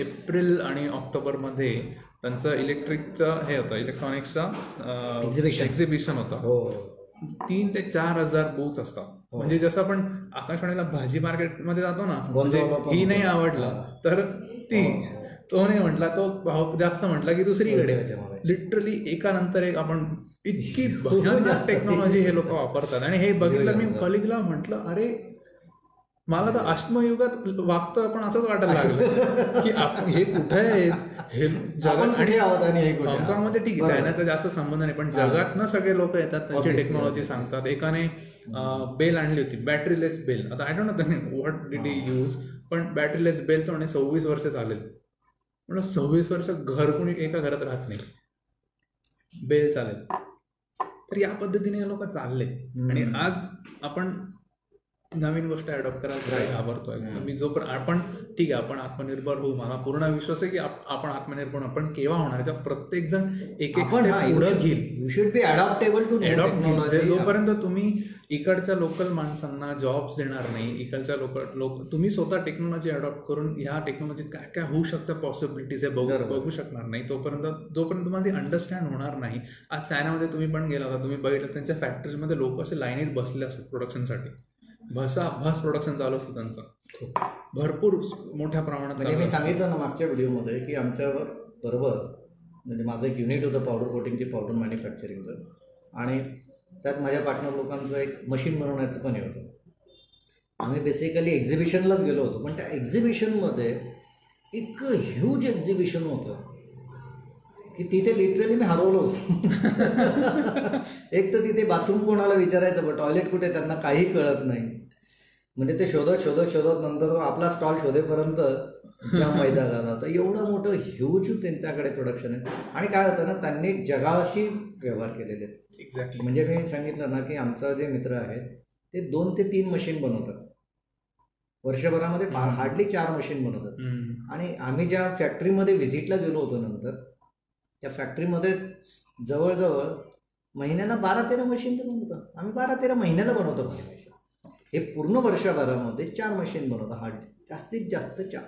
एप्रिल आणि ऑक्टोबरमध्ये त्यांचं इलेक्ट्रिकचं हे होतं इलेक्ट्रॉनिक्सचं Exhibition. एक्झिबिशन होतं. हो. तीन ते चार हजार बूथ असतात. म्हणजे जसं आपण आकाशवाणीला भाजी मार्केटमध्ये जातो ना म्हणजे ही नाही. आवडला हा. तर ती हो. तो नाही म्हटला तो भाव जास्त म्हटला की दुसरीकडे. लिटरली एका नंतर एक आपण इतकी भयानक. टेक्नॉलॉजी हे लोक वापरतात आणि हे बघितलं मी. कलिगला म्हटलं अरे मला तर अश्मयुगात वागतोय आपण असंच वाटायला लागलं की आपण हे कुठे आहेत हे जगात आणि? हाँगकाँगमध्ये ठीक आहे. चायनाचा जास्त संबंध नाही पण. जगात ना सगळे लोक येतात त्यांची टेक्नॉलॉजी. सांगतात एकाने बेल आणली होती बॅटरीलेस बेल आता I don't know what did he use पण बॅटरीलेस बेल तो म्हणे सव्वीस वर्ष चालेल म्हणलं सव्वीस वर्ष घर कोणी एका घरात राहत नाही बेल चालेल तर या पद्धतीने लोक चालले आणि. आज आपण नवीन गोष्ट अडॉप्ट करायला तर हम्म. मी जोपर्यंत आपण ठीक आहे आपण आत्मनिर्भर होऊ मला पूर्ण विश्वास आहे की आप- आपण आत्मनिर्भर होऊ. पण केव्हा होणार याचा प्रत्येक जण एक एक आपण स्टेप पुढे घेईल you should be adoptable to. म्हणजे जोपर्यंत तुम्ही इकडच्या लोकल माणसांना जॉब्स देणार नाही इकडच्या लोक लोक तुम्ही स्वतः टेक्नॉलॉजी अडॉप्ट करून ह्या टेक्नॉलॉजीत काय काय होऊ शकतं पॉसिबिलिटीज हे बघू. बघू शकणार नाही तोपर्यंत जोपर्यंत तुम्हाला ती अंडरस्टँड होणार नाही आज चायनामध्ये तुम्ही पण गेला होता तुम्ही बघितलं त्यांच्या फॅक्टरीजमध्ये लोक असे लाईनीत बसले असतात प्रोडक्शनसाठी भसा भस प्रोडक्शन चालू असतं त्यांचं. भरपूर मोठ्या प्रमाणात म्हणजे मी. सांगितलं ना मागच्या व्हिडिओमध्ये की आमच्या बरोबर म्हणजे माझं एक युनिट होतं पावडर कोटिंगची पावडर मॅन्युफॅक्चरिंगचं आणि त्याच माझ्या पार्टनर लोकांचं एक मशीन बनवण्याचं पण हे होतं. आम्ही बेसिकली एक्झिबिशनलाच गेलो होतो. पण त्या एक्झिबिशनमध्ये इतकं ह्यूज एक्झिबिशन होतं. की तिथे लिटरली मी हरवलो. एक तर तिथे बाथरूम कोणाला विचारायचं बघ टॉयलेट कुठे? त्यांना काही कळत नाही. म्हणजे ते शोधत शोधत शोधत नंतर आपला स्टॉल शोधेपर्यंत ज्या मैदानात होतं. एवढं मोठं ह्यूज त्यांच्याकडे प्रोडक्शन आहे. आणि काय होतं ना त्यांनी जगाशी व्यवहार केलेले आहेत. एक्झॅक्टली म्हणजे मी सांगितलं ना की आमचा जे मित्र आहेत ते दोन ते तीन मशीन बनवतात. वर्षभरामध्ये हार्डली चार मशीन बनवतात. आणि आम्ही ज्या फॅक्टरीमध्ये व्हिजिटला गेलो होतो नंतर त्या फॅक्टरीमध्ये जवळजवळ महिन्याला बारा तेरा मशीन तर बनवतो. आम्ही बारा तेरा महिन्याला बनवतो. मशीन हे पूर्ण वर्षभरामध्ये चार मशीन बनवतो. हार्ड जास्तीत जास्त चार.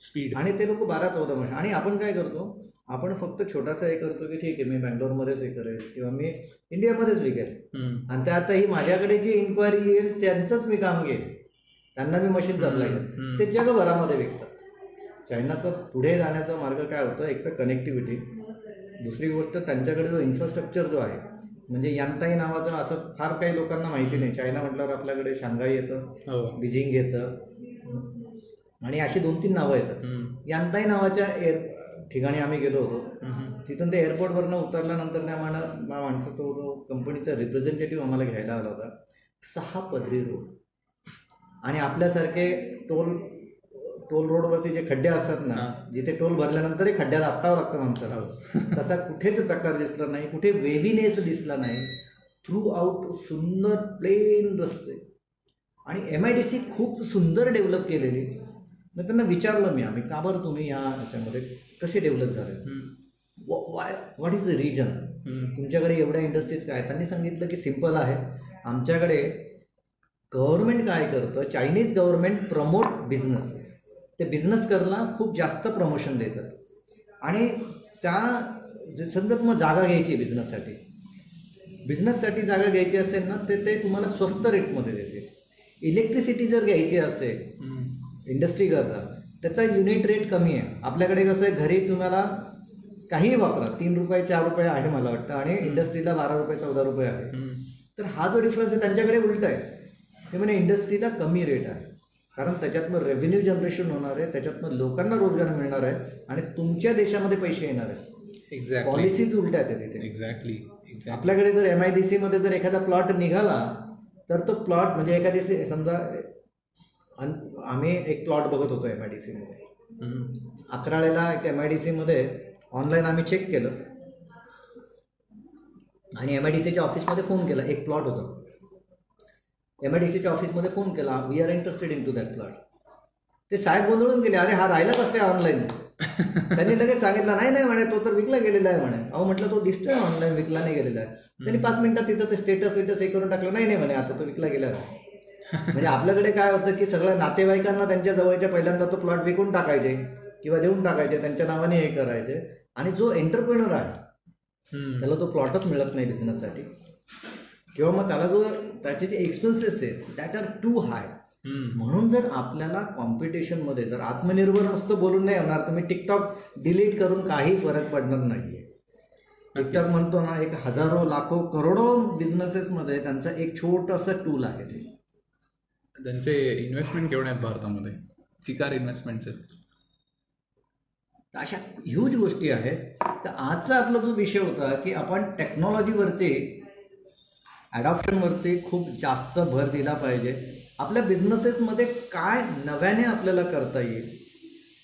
स्पीड आणि ते लोक बारा चौदा मशीन आणि आपण काय करतो? आपण फक्त छोटासा हे करतो की ठीक आहे मी बँगलोरमध्येच हे करेल किंवा मी इंडियामध्येच विकेल आणि त्यात ही माझ्याकडे जी इन्क्वायरी येईल त्यांचंच मी काम घेईल. त्यांना मी मशीन चालला हम्म. ते जगभरामध्ये विकतात. चायनाचा पुढे जाण्याचा मार्ग काय होतं? एक तर कनेक्टिव्हिटी दुसरी गोष्ट त्यांच्याकडे जो इन्फ्रास्ट्रक्चर जो आहे म्हणजे यांताई नावाचं असं फार काही लोकांना माहिती नाही. चायना म्हटल्यावर आपल्याकडे शांघाई येतं हो. बीजिंग येतं आणि अशी दोन तीन नावं येतात. यांताई नावाच्या एअर ठिकाणी आम्ही गेलो होतो. तिथून ते एअरपोर्टवरनं उतरल्यानंतर त्या माणा माणसं तो जो कंपनीचा रिप्रेझेंटेटिव्ह आम्हाला घ्यायला आला होता. सहा पदरी रोड. आणि आपल्यासारखे टोल टोल रोडवरती जे खड्डे असतात ना हा. जिथे टोल भरल्यानंतरही खड्ड्यात आपटावं लागतं माणसाला. तसा कुठेच प्रकार दिसला नाही कुठे वेव्हीनेस दिसला नाही. थ्रू आउट सुंदर प्लेन रस्ते. आणि एम आय डी सी खूप सुंदर डेव्हलप केलेली. मग त्यांना विचारलं मी आम्ही का बरं तुम्ही या ह्याच्यामध्ये कसे डेव्हलप झाले? Why what is the reason तुमच्याकडे एवढ्या इंडस्ट्रीज काय? त्यांनी सांगितलं की सिंपल आहे. आमच्याकडे गव्हर्नमेंट काय करतं? चायनीज गव्हर्नमेंट प्रमोट बिझनेसेस ते बिझनेस करला खूप जास्त प्रमोशन देतात. आणि त्या जे समजा तुम्हाला जागा घ्यायची आहे बिझनेससाठी बिझनेससाठी जागा घ्यायची असेल ना ते ते तुम्हाला स्वस्त रेटमध्ये देते. इलेक्ट्रिसिटी जर घ्यायची असेल इंडस्ट्री करता त्याचा युनिट रेट कमी आहे. आपल्याकडे कसं आहे घरी तुम्हाला काहीही वापरा तीन रुपये चार रुपये आहे मला वाटतं आणि इंडस्ट्रीला बारा रुपये चौदा रुपये आहे. तर हा जो डिफरन्स आहे त्यांच्याकडे उलट आहे. ते म्हणजे इंडस्ट्रीला कमी रेट आहे. कारण त्याच्यातनं रेव्हेन्यू जनरेशन होणार आहे त्याच्यातनं लोकांना रोजगार मिळणार आहे आणि तुमच्या देशामध्ये पैसे येणार आहेत. एक्झॅक्टली पॉलिसीज उलट आहेत तिथे. एक्झॅक्टली आपल्याकडे जर एम आय डी सीमध्ये जर एखादा प्लॉट निघाला तर तो प्लॉट म्हणजे एखादी सी- समजा आम्ही एक प्लॉट बघत होतो एम आय डी सीमध्ये अकराळेला एक एम आय डी सीमध्ये ऑनलाईन आम्ही चेक केलं. आणि एम आय डी सीच्या ऑफिसमध्ये फोन केला एक प्लॉट होता. एम आय डी सीच्या ऑफिसमध्ये फोन केला. We are interested in to that plot ते साहेब गोंधळून गेले. अरे हा राहिला कसं काय ऑनलाईन त्यांनी लगेच सांगितलं नाही नाही म्हणे तो तर विकला गेलेला आहे म्हणे. अहो म्हटलं तो दिसतोय ऑनलाईन विकला नाही गेलेला आहे. त्यांनी पाच मिनिटात तिथं ते स्टेटस विटस हे करून टाकलं. नाही नाही म्हणे आता तो विकला गेला म्हणजे आपल्याकडे काय होतं की सगळ्या नातेवाईकांना त्यांच्या जवळच्या पहिल्यांदा तो प्लॉट विकून टाकायचे किंवा देऊन टाकायचे त्यांच्या नावाने हे करायचे. आणि जो एंटरप्रेनर आहे त्याला तो प्लॉटच मिळत नाही बिझनेससाठी किंवा मग त्याला जो त्याचे जे एक्सपेन्सेस आहेत दॅट आर टू हाय म्हणून जर आपल्याला कॉम्पिटिशनमध्ये जर आत्मनिर्भर नुसतं बोलून नाही होणार तुम्ही टिकटॉक डिलीट करून काही फरक पडणार नाहीये. टिकटॉक म्हणतो ना एक हजारो लाखो करोडो बिझनेसेसमध्ये त्यांचा एक छोटंसं टूल आहे ते. त्यांचे इन्व्हेस्टमेंट केवढे आहेत भारतामध्ये? चिकार इन्व्हेस्टमेंट्स आहेत. अशा ह्यूज गोष्टी आहेत. तर आजचा आपला जो विषय होता की आपण टेक्नॉलॉजीवरती ॲडॉप्शनवरती खूप जास्त भर दिला पाहिजे. आपल्या बिझनेसेसमध्ये काय नव्याने आपल्याला करता येईल?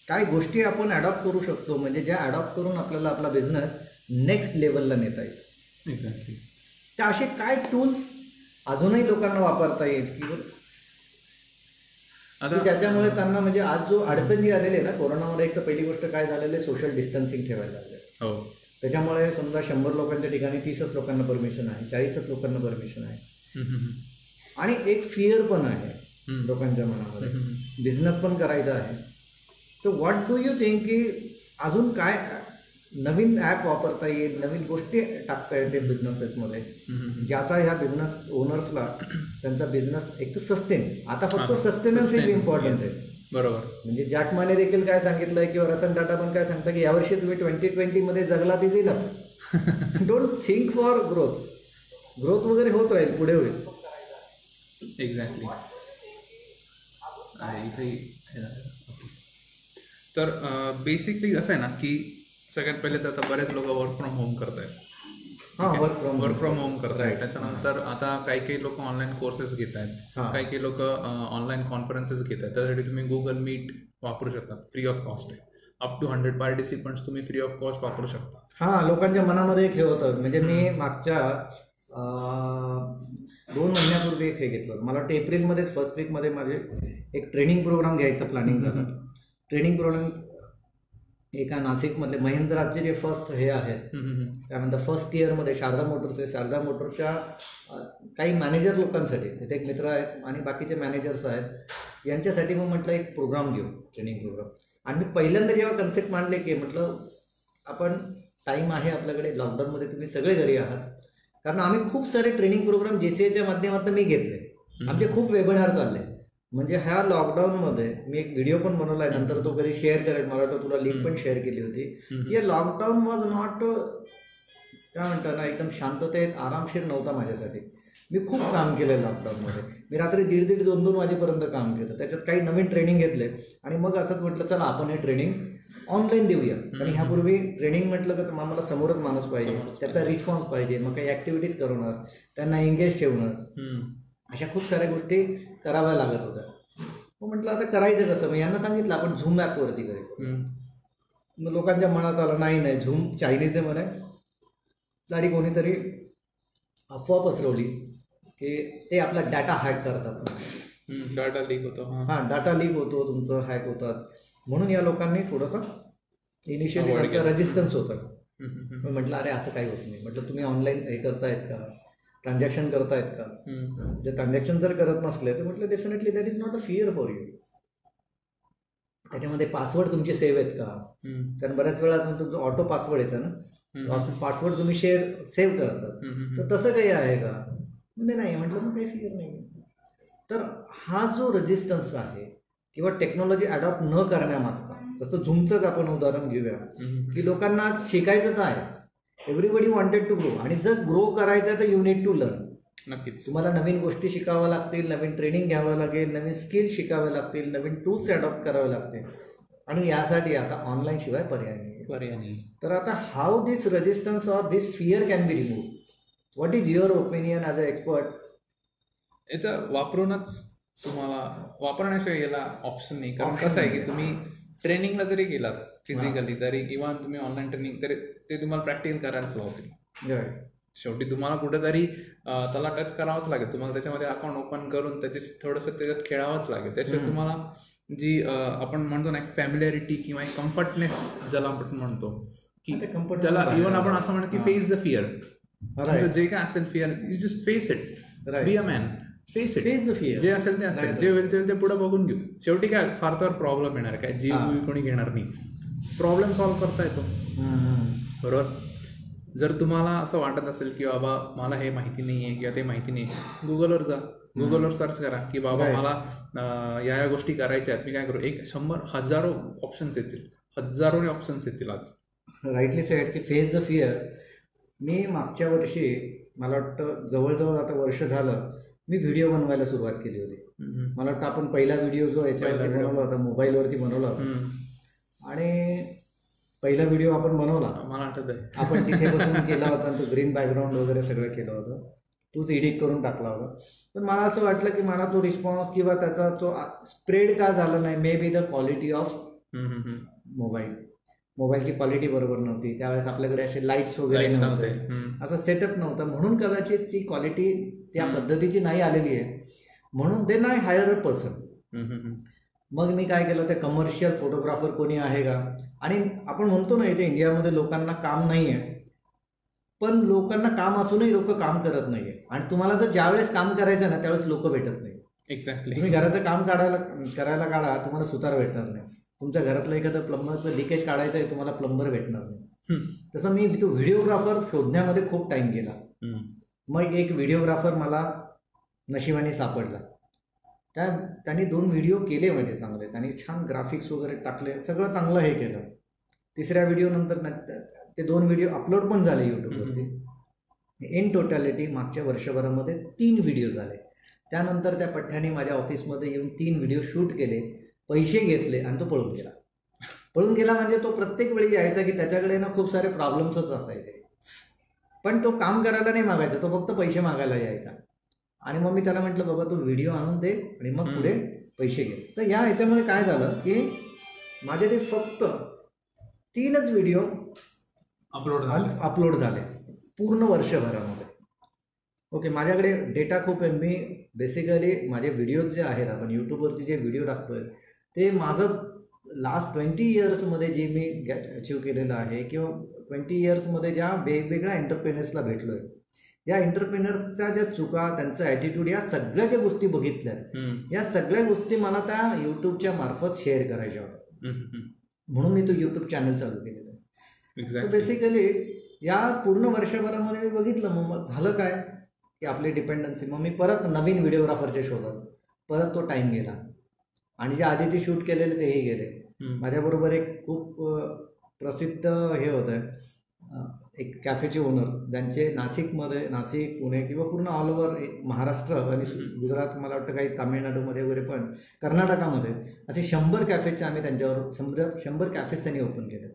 काय गोष्टी आपण ॲडॉप्ट करू शकतो? म्हणजे ज्या ॲडॉप्ट करून आपल्याला आपला बिझनेस नेक्स्ट लेवलला नेता येईल. एक्झॅक्टली तर असे काय टूल्स अजूनही लोकांना वापरता येईल? की आता ज्याच्यामुळे त्यांना म्हणजे आज जो अडचण आलेली आहे ना कोरोनामध्ये एक तर पहिली गोष्ट काय झालेली आहे? सोशल डिस्टन्सिंग ठेवायला लागले. हो. त्याच्यामुळे समजा शंभर लोकांच्या ठिकाणी तीसच लोकांना परमिशन आहे चाळीसच लोकांना परमिशन आहे. आणि एक फिअर पण आहे. लोकांच्या मनामध्ये. बिझनेस पण करायचा आहे. तर व्हॉट डू यू थिंक की अजून काय नवीन ॲप वापरता येईल नवीन गोष्टी टाकता येतील बिझनेसेसमध्ये. ज्याचा ह्या बिझनेस ओनर्सला त्यांचा बिझनेस एक तर सस्टेन आता फक्त सस्टेनन्स इज इम्पॉर्टंट. आहे. बरोबर. म्हणजे जॅकमाने देखील काय सांगितलंय किंवा रतन टाटा पण काय सांगतं की यावर्षी तुम्ही ट्वेंटी ट्वेंटीमध्ये जगला is enough don't think for growth growth वगैरे होत राहील पुढे होईल. एक्झॅक्टली तर बेसिकली असं आहे ना की सगळ्यात पहिले तर आता बरेच लोक वर्क फ्रॉम होम करत आहेत work from work from home करतायत. त्याच्यानंतर आता काही काही लोक ऑनलाईन कोर्सेस घेत आहेत. हा. काही काही लोक ऑनलाईन कॉन्फरन्सेस घेत आहेत. त्यासाठी तुम्ही गुगल मीट वापरू शकता. फ्री ऑफ कॉस्ट आहे. अप टू हंड्रेड पार्टिसिपंट्स तुम्ही फ्री ऑफ कॉस्ट वापरू शकता. हा लोकांच्या मनामध्ये एक हे होतं. म्हणजे मी मागच्या दोन महिन्यापूर्वी एक हे घेतलं होतं. मला वाटतं एप्रिलमध्येच फर्स्ट वीकमध्ये माझे एक ट्रेनिंग प्रोग्राम घ्यायचं प्लॅनिंग झालं. ट्रेनिंग प्रोग्राम एका नाशिकमधले महिंद्राचे जे फर्स्ट हे आहेत. काय म्हणतात फर्स्ट इयरमध्ये शारदा मोटर्स आहे शारदा मोटरच्या काही मॅनेजर लोकांसाठी तिथे एक मित्र आहेत आणि बाकीचे मॅनेजर्स आहेत यांच्यासाठी मग म्हटलं एक प्रोग्राम घेऊ ट्रेनिंग प्रोग्राम आणि मी पहिल्यांदा जेव्हा कन्सेप्ट मांडले की म्हटलं आपण टाईम आहे आपल्याकडे लॉकडाऊनमध्ये तुम्ही सगळे घरी आहात. कारण आम्ही खूप सारे ट्रेनिंग प्रोग्राम जे सी एच्या माध्यमातून मी घेतले. आमचे खूप वेबिनार चालले. म्हणजे ह्या लॉकडाऊनमध्ये मी एक व्हिडिओ पण बनवला आहे नंतर तो कधी शेअर करेल मला वाटतं तुला लिंक पण शेअर केली होती. की लॉकडाऊन वॉज नॉट काय म्हणतात ना एकदम शांततेत आरामशीर नव्हता माझ्यासाठी. मी खूप काम केलं लॉकडाऊनमध्ये मी रात्री दीड दीड दोन दोन वाजेपर्यंत काम केलं. त्याच्यात काही नवीन ट्रेनिंग घेतले. आणि मग असंच म्हटलं चला आपण हे ट्रेनिंग ऑनलाईन देऊया. कारण ह्यापूर्वी ट्रेनिंग म्हटलं का तर आम्हाला समोरच माणूस पाहिजे. त्याचा रिस्पॉन्स पाहिजे. मग काही ॲक्टिव्हिटीज करवणार त्यांना एंगेज ठेवणं. हम्म. अशा खूप साऱ्या गोष्टी कराव्या लागत होत्या. मग म्हटलं आता करायचं कसं? मग यांना सांगितलं आपण झूम ॲपवरती हम्म. मग लोकांच्या मनात आलं नाही नाही झूम चायनीज आहे म्हणे. आणि कोणीतरी अफवा पसरवली की ते आपला डाटा हॅक करतात. डाटा लीक होतो हा. डाटा लीक होतो तुमचं हॅक होतात. म्हणून या लोकांनी थोडंसं इनिशियली. रेजिस्टन्स होतं. म्हटलं अरे असं काही होत नाही. म्हटलं तुम्ही ऑनलाईन हे करतायत का? ट्रान्झॅक्शन करतायत का. जर ट्रान्झॅक्शन जर करत नसले तर म्हटलं definitely that is not a fear for you त्याच्यामध्ये पासवर्ड तुमचे सेव्ह आहेत का. कारण बऱ्याच वेळा तुमचं ऑटो पासवर्ड येतं. ना? पासवर्ड तुम्ही शेअर सेव्ह करतात तर तसं काही आहे का? म्हणजे नाही म्हटलं मग काही फिअर नाही. तर हा जो रेजिस्टन्स आहे किंवा टेक्नॉलॉजी अडॉप्ट न करण्यामागचा जसं झुमचंच आपण उदाहरण घेऊया. की लोकांना आज शिकायचं तर आहे एव्हरीबडी वॉन्टेड टू ग्रो आणि जर ग्रो करायचं आहे तर यू नीड टू लर्न नक्कीच. तुम्हाला नवीन गोष्टी शिकाव्या लागतील नवीन ट्रेनिंग घ्यावं लागेल नवीन स्किल शिकावे लागतील नवीन टूल्स अडॉप्ट करावे लागतील. आणि यासाठी आता ऑनलाईन शिवाय पर्याय नाही. पर्याय नाही. तर आता how this resistance or this fear can be remove what is your opinion as a expert याचा वापरूनच तुम्हाला वापरण्याशिवाय याला ऑप्शन नाही. कारण Option कसं आहे की. तुम्ही ट्रेनिंगला जरी गेलात फिजिकली तरी किंवा तुम्ही ऑनलाईन ट्रेनिंग तरी ते तुम्हाला प्रॅक्टिकल करायलाच लावतील शेवटी तुम्हाला कुठेतरी त्याला टच करावंच लागेल. तुम्हाला त्याच्यामध्ये अकाउंट ओपन करून त्याचे थोडंसं त्याच्यात खेळावंच लागेल. हम्म. तुम्हाला जी आपण म्हणतो ना एक फॅमिलॅरिटी किंवा एक कम्फर्टनेस ज्याला आपण म्हणतो की त्याला इव्हन बाहेर आपण. असं म्हणतो की. फेस द फिअर जे काय असेल fear you just face it. Be a man face it face the fear जे असेल ते असेल. जे होईल ते पुढे बघून घेऊ. शेवटी काय फार तर प्रॉब्लेम येणार काय जीव कोणी घेणार नाही. प्रॉब्लेम सॉल्व्ह करता येतो. बरोबर? जर तुम्हाला असं वाटत असेल की बाबा मला हे माहिती नाही आहे किंवा ते माहिती नाही गुगलवर जा. गुगलवर सर्च करा की बाबा. मला या या गोष्टी करायच्या आहेत. मी काय करू? एक शंभर हजारो ऑप्शन्स येतील. हजारोने ऑप्शन्स येतील आज. राईटली सेड की फेस द फिअर मी मागच्या वर्षी मला वाटतं जवळजवळ आता वर्ष झालं मी व्हिडिओ बनवायला सुरुवात केली होती. मला वाटतं आपण पहिला व्हिडिओ जो video. बनवला होता मोबाईलवरती बनवला होता. आणि पहिला व्हिडिओ आपण बनवला. मला आठवत आहे. आपण तिथे बसून केला होता आणि तो ग्रीन बॅकग्राऊंड वगैरे सगळं केलं होतं. तूच एडिट करून टाकला होता. पण मला असं वाटलं की मला तो रिस्पॉन्स किंवा त्याचा तो स्प्रेड का झाला नाही maybe the quality of. Mobile मोबाईलची क्वालिटी बरोबर नव्हती. त्यावेळेस आपल्याकडे असे लाईट्स वगैरे नव्हते. असा सेटअप नव्हता. म्हणून कदाचित ती क्वालिटी त्या. पद्धतीची नाही आलेली आहे. म्हणून दे नाही हायर अ पर्सन. मग मी काय केलं ते कमर्शियल फोटोग्राफर कोणी आहे का? आणि आपण म्हणतो ना इथे इंडियामध्ये लोकांना काम नाही आहे पण लोकांना काम असूनही लोक काम करत नाहीये. आणि तुम्हाला जर ज्यावेळेस काम करायचं आहे ना त्यावेळेस लोक भेटत नाही एक्झॅक्टली तुम्ही घराचं काम काढायला करायला काढा तुम्हाला सुतार भेटणार नाही. तुमच्या घरातलं एखादं प्लंबरचं लिकेज काढायचं आहे तुम्हाला प्लंबर भेटणार नाही. तसं मी तो व्हिडिओग्राफर शोधण्यामध्ये खूप टाईम गेला. मग एक व्हिडिओग्राफर मला नशिबाने सापडला. त्या त्यांनी दोन व्हिडिओ केले म्हणजे चांगले. त्यांनी छान ग्राफिक्स वगैरे टाकले. सगळं चांगलं हे केलं. तिसऱ्या व्हिडिओ नंतर न- ते दोन व्हिडिओ अपलोड पण झाले यूट्यूबवरती इन टोटॅलिटी मागच्या वर्षभरामध्ये तीन व्हिडिओ झाले. त्यानंतर त्या पठ्ठ्याने माझ्या ऑफिसमध्ये येऊन तीन व्हिडिओ शूट केले. पैसे घेतले आणि तो पळून गेला. पळून गेला म्हणजे तो प्रत्येक वेळी यायचा की त्याच्याकडे ना खूप सारे प्रॉब्लेम्सच असायचे. पण तो काम करायला नाही मागायचा. तो फक्त पैसे मागायला यायचा. आणि मग मी त्याला म्हटलं बाबा तू व्हिडिओ आणून दे आणि मग. पुढे पैसे घे. तर या ह्याच्यामुळे काय झालं की माझे ते फक्त तीनच व्हिडिओ अपलोड अपलोड झाले पूर्ण वर्षभरामध्ये. ओके माझ्याकडे डेटा खूप आहे. मी बेसिकली माझे व्हिडिओज जे आहेत आपण यूट्यूबवरती जे व्हिडिओ टाकतोय ते माझं लास्ट ट्वेंटी इयर्समध्ये जे मी गॅट अचीव केलेलं आहे किंवा ट्वेंटी इयर्समध्ये ज्या वेगवेगळ्या एंटरप्रेनर्सला भेटलो आहे या एंटरप्रेनर्सच्या ज्या चुका त्यांचं ॲटिट्यूड या सगळ्या ज्या गोष्टी बघितल्या आहेत, या सगळ्या गोष्टी मला त्या यूट्यूबच्या मार्फत शेअर करायच्या होत्या. म्हणून मी तो यूट्यूब चॅनल चालू केलेलं आहे. एक्झॅक्ट बेसिकली या पूर्ण वर्षभरामध्ये मी बघितलं मग झालं काय? की आपली डिपेंडन्सी मग मी परत नवीन व्हिडिओग्राफरचे शोधत. परत तो टाईम गेला. आणि जे आधीचे शूट केलेले तेही गेले. माझ्याबरोबर एक खूप प्रसिद्ध हे होतं. एक कॅफेचे ओनर ज्यांचे नाशिकमध्ये नाशिक पुणे किंवा पूर्ण ऑल ओव्हर महाराष्ट्र आणि गुजरात मला वाटतं काही तामिळनाडूमध्ये वगैरे पण कर्नाटकामध्ये असे शंभर कॅफेचे आम्ही त्यांच्यावर शंभर शंभर कॅफेज त्यांनी ओपन केले.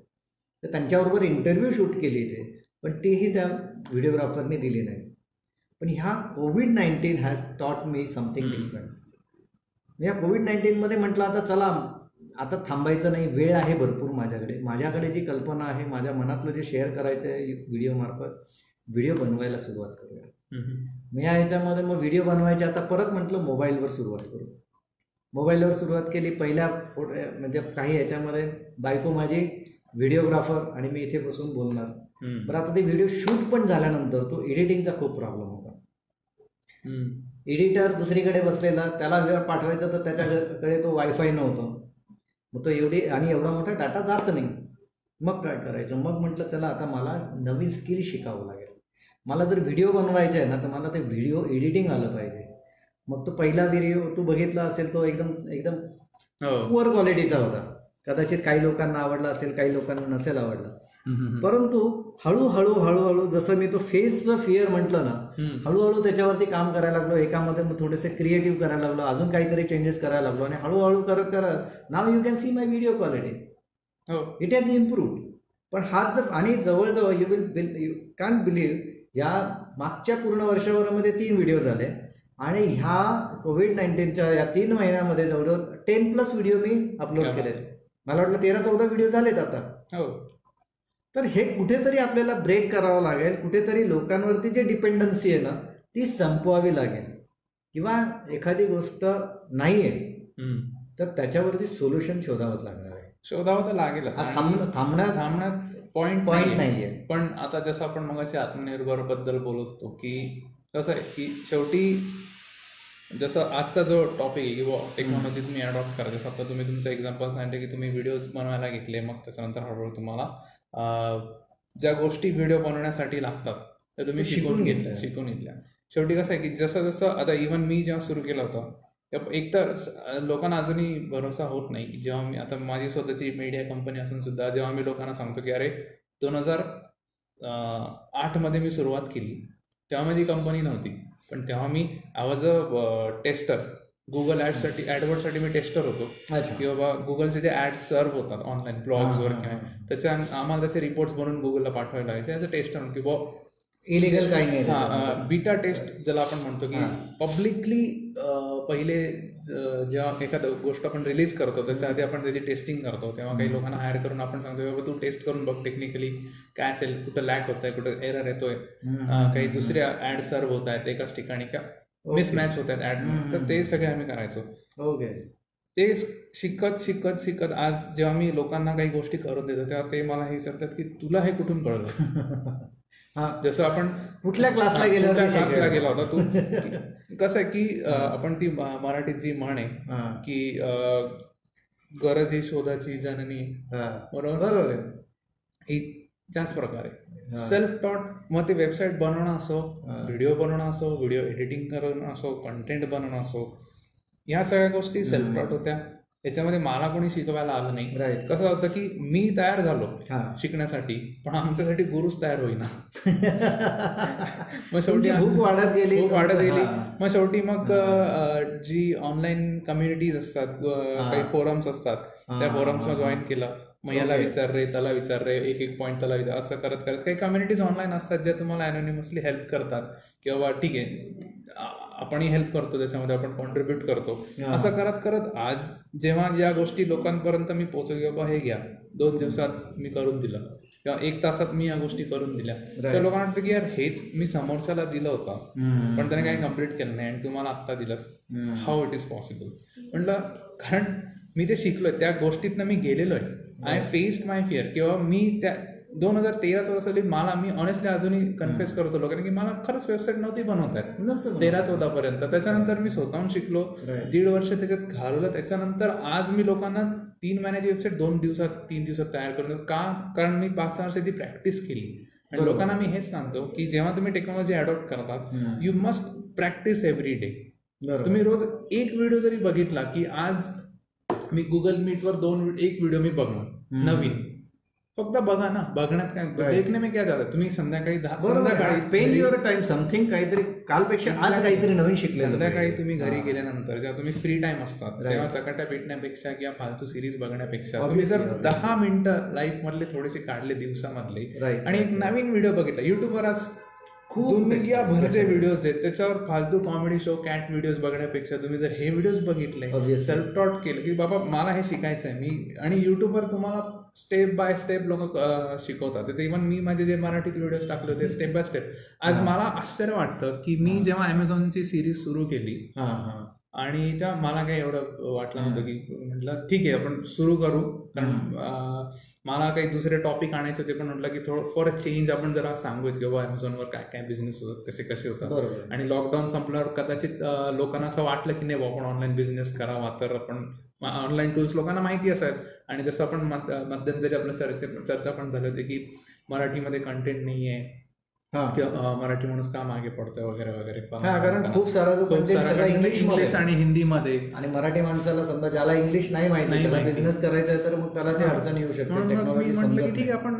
तर त्यांच्याबरोबर इंटरव्ह्यू शूट केली इथे पण तीही त्या व्हिडिओग्राफरने दिली नाही. पण ह्या COVID nineteen has taught me something different या कोविड नाईन्टीनमध्ये म्हटलं आता चला आता थांबायचं नाही वेळ आहे भरपूर माझ्याकडे. माझ्याकडे जी कल्पना आहे माझ्या मनातलं जे शेअर करायचं आहे व्हिडिओमार्फत व्हिडिओ बनवायला सुरुवात करूया. मी या ह्याच्यामध्ये मग व्हिडिओ बनवायचे आता परत म्हटलं मोबाईलवर सुरुवात करू. मोबाईलवर सुरुवात केली पहिल्या फोटो म्हणजे काही ह्याच्यामध्ये बायको माझी व्हिडिओग्राफर आणि मी इथे बसून बोलणार. बरं आता ते व्हिडिओ शूट पण झाल्यानंतर तो एडिटिंगचा खूप प्रॉब्लेम होता. एडिटर दुसरीकडे बसलेला त्याला वेळ पाठवायचा तर त्याच्याकडे तो वायफाय नव्हतं. मग तो एवढी आणि एवढा मोठा डाटा जात नाही. मग काय करायचं? मग म्हटलं चला आता मला नवीन स्किल शिकावं लागेल. मला जर व्हिडिओ बनवायचा आहे ना तर मला ते व्हिडिओ एडिटिंग आलं पाहिजे. मग तो पहिला व्हिडिओ तू बघितला असेल तो एकदम एकदम हो. पुअर क्वालिटीचा होता. कदाचित काही लोकांना आवडला असेल काही लोकांना नसेल आवडला. परंतु हळूहळू हळूहळू जसं मी तो फेसचं फिअर म्हटलं ना हळूहळू त्याच्यावरती काम करायला लागलो एकामध्ये मग थोडेसे क्रिएटिव्ह करायला लागलो अजून काहीतरी चेंजेस करायला लागलो आणि हळूहळू करत करत now you can see my video quality हो. इट हॅज इम्प्रूव्ड पण हाच जर आणि जवळजवळ you will bill you can believe या मागच्या पूर्ण वर्षभरामध्ये तीन व्हिडिओ झाले. आणि ह्या कोविड नाईन्टीनच्या या तीन महिन्यामध्ये जवळजवळ टेन प्लस व्हिडिओ मी अपलोड केले मला वाटलं तेरा चौदा व्हिडिओ झालेत आता. हो. तर हे कुठेतरी आपल्याला ब्रेक करावं लागेल. कुठेतरी लोकांवरती जे डिपेंडन्सी आहे ना ती संपवावी लागेल. किंवा एखादी गोष्ट नाही आहे तर त्याच्यावरती सोल्युशन शोधावंच लागणार आहे. शोधावं तर थांब थांबण्यात थांबण्यात पॉईंट पॉईंट नाही आहे पण आता जसं आपण मग आत्मनिर्भरबद्दल बोलत होतो की कसं आहे की शेवटी जसं आजचा जो टॉपिक आहे किंवा टेक्नॉलॉजी तुम्ही अडॉप्ट करा जसं आता तुम्ही तुमचं एक्झाम्पल सांगितलं की तुम्ही व्हिडिओज बनवायला घेतले मग त्याच्यानंतर हळूहळू तुम्हाला ज्या गोष्टी व्हिडिओ बनवण्यासाठी लागतात त्या तुम्ही शिकून घेतल्या. शिकून घेतल्या. शेवटी कसं आहे की जसं जसं आता इवन मी जेव्हा सुरू केलं होतं तेव्हा एक तर लोकांना अजूनही भरोसा होत नाही. की जेव्हा मी आता माझी स्वतःची मीडिया कंपनी असून सुद्धा जेव्हा मी लोकांना सांगतो की अरे दोन हजार आठमध्ये मी सुरुवात केली. तेव्हा माझी कंपनी नव्हती. पण तेव्हा मी I was a tester Google ॲडसाठी ॲडवर्डसाठी मी टेस्टर होतो की बाबा गुगलचे जे ॲड्स सर्व होतात ऑनलाईन ब्लॉग्सवर किंवा. त्याच्या आम्हाला त्याचे रिपोर्ट्स बनवून गुगलला पाठवायला लागायचे ॲज अ टेस्टर की बा इलिगल काही नाही. बीटा टेस्ट ज्याला आपण म्हणतो की. पब्लिकली पहिले जेव्हा एखादं गोष्ट आपण रिलीज करतो त्याच्या आधी आपण त्याची टेस्टिंग करतो तेव्हा काही लोकांना हायर करून आपण सांगतो बाबा तू टेस्ट करून बघ टेक्निकली काय असेल कुठं लॅक होत आहे कुठं एरर येतोय काही दुसऱ्या ऍड सर्व होत आहेत एकाच ठिकाणी का. मिसमॅच होत आहेत हम्म, ऍड तर ते सगळे आम्ही करायचो. ओके ते शिकत शिकत शिकत आज जेव्हा मी लोकांना काही गोष्टी करून देतो तेव्हा ते मला हे विचारतात की तुला हे कुठून कळलं? हा. जसं आपण कुठल्या क्लासला ते क्लासला? गेला होता तू. कसं आहे की आपण ती मराठीत जी म्हण आहे की गरज ही शोधाची जननी. बरोबर? बरोबर ही त्याच प्रकारे. सेल्फ टॉट मग ते वेबसाईट बनवणं असो. व्हिडिओ बनवणं असो व्हिडिओ एडिटिंग करणं असो कंटेंट बनवणं असो या सगळ्या गोष्टी सेल्फ टॉट होत्या. याच्यामध्ये मला कोणी शिकवायला आलं नाही. राईट कसं होतं की मी तयार झालो शिकण्यासाठी पण आमच्यासाठी गुरुच तयार होईना. मग शेवटी वाढत गेली. वाढत गेली. मग शेवटी मग जी ऑनलाईन कम्युनिटीज असतात. काही फोरम्स असतात त्या फोरम्सला जॉईन केलं. मग याला. विचार रे त्याला विचार रे एक एक पॉईंट त्याला विचार असं करत करत. काही कम्युनिटीज ऑनलाईन असतात ज्या तुम्हाला अनोनिमसली हेल्प करतात. किंवा ठीक आहे आपणही हेल्प करतो त्याच्यामध्ये आपण कॉन्ट्रीब्युट करतो. असं करत करत आज जेव्हा या गोष्टी लोकांपर्यंत मी पोहोचलो की बाबा हे घ्या. दोन दिवसात मी करून दिलं. किंवा एक तासात मी या गोष्टी करून दिल्या. तर. लोकांना वाटतं की यार हेच मी समोरच्याला दिलं होतं. पण त्याने काही कंप्लीट केलं नाही आणि तुम्हाला आत्ता दिलंस. हम्म. हाऊ इट इज पॉसिबल म्हटलं कारण मी ते शिकलोय त्या गोष्टीतनं मी गेलेलो आहे आय फेस्ड माय फिअर किंवा मी त्या दोन हजार तेरा चौदा साली मला मी ऑनेस्टली अजूनही कन्फ्युज करतो लोकांना की मला खरंच वेबसाईट नव्हती बनवता बनवता तेरा चौदा पर्यंत. त्याच्यानंतर मी स्वतःहून शिकलो. दीड वर्ष त्याच्यात घालवलं. त्याच्यानंतर आज मी लोकांना तीन महिन्याची वेबसाईट दोन दिवसात तीन दिवसात तयार करून. का? कारण मी पाच सहा वर्ष ती प्रॅक्टिस केली. आणि. लोकांना मी हेच सांगतो की जेव्हा तुम्ही टेक्नॉलॉजी अडॉप्ट करतात. You must practice every day. तुम्ही रोज एक व्हिडिओ जरी बघितला की आज मी गुगल मीटवर दोन एक व्हिडिओ मी बघणार. नवीन फक्त बघा ना बघण्यात काय. देखणे मी काय जातं तुम्ही संध्याकाळी दहा संध्याकाळी स्पेंड युअर टाइम समथिंग काहीतरी कालपेक्षा आज. काहीतरी नवीन शिकलेलं संध्याकाळी. तुम्ही घरी. गेल्यानंतर जेव्हा तुम्ही फ्री टाइम असतात. तेव्हा चकाट्या पेटण्यापेक्षा किंवा फालतू सिरीज बघण्यापेक्षा तुम्ही जर. दहा मिनिटं लाईफ मधले थोडेसे काढले दिवसामधले. आणि एक नवीन व्हिडिओ बघितला युट्यूबवर आज खूप दुनियाभरचे व्हिडिओज आहेत. त्याच्यावर फालतू कॉमेडी शो कॅट व्हिडिओज बघण्यापेक्षा तुम्ही जर हे व्हिडिओज बघितले. सेल्फ टॉट केलं की बाबा मला हे शिकायचं आहे मी आणि युट्यूबवर तुम्हाला स्टेप बाय स्टेप लोक शिकवतात. इवन मी माझे जे मराठीत व्हिडिओज टाकले होते स्टेप बाय स्टेप आज मला आश्चर्य वाटतं की मी जेव्हा अमेझॉनची सिरीज सुरू केली आणि त्या मला काही एवढं वाटलं नव्हतं की म्हटलं ठीक आहे आपण सुरू करू. कारण मला काही दुसरे टॉपिक आणायचे होते पण म्हटलं की थोडं फॉर अ चेंज आपण जरा सांगूयात की बाबा अमेझॉनवर काय काय बिझनेस होतात कसे कसे होतात. आणि लॉकडाऊन संपल्यावर कदाचित लोकांना असं वाटलं की नाही बुवा, आपण ऑनलाईन बिझनेस करावा तर आपण ऑनलाईन टूल्स लोकांना माहिती असायत आणि जसं आपण मध- मध्यंतरी आपल्या चर्चे चर्चा पण झाली होती की मराठीमध्ये कंटेंट नाही आहे किंवा मराठी माणूस का मागे पडतोय वगैरे वगैरे हा कारण खूप सारा जो इंग्लिश इंग्लिश आणि हिंदीमध्ये. आणि मराठी माणसाला समजा ज्याला इंग्लिश नाही माहिती. बिझनेस करायचा आहे तर मग त्याला ते अडचण येऊ शकते ठीक आहे. आपण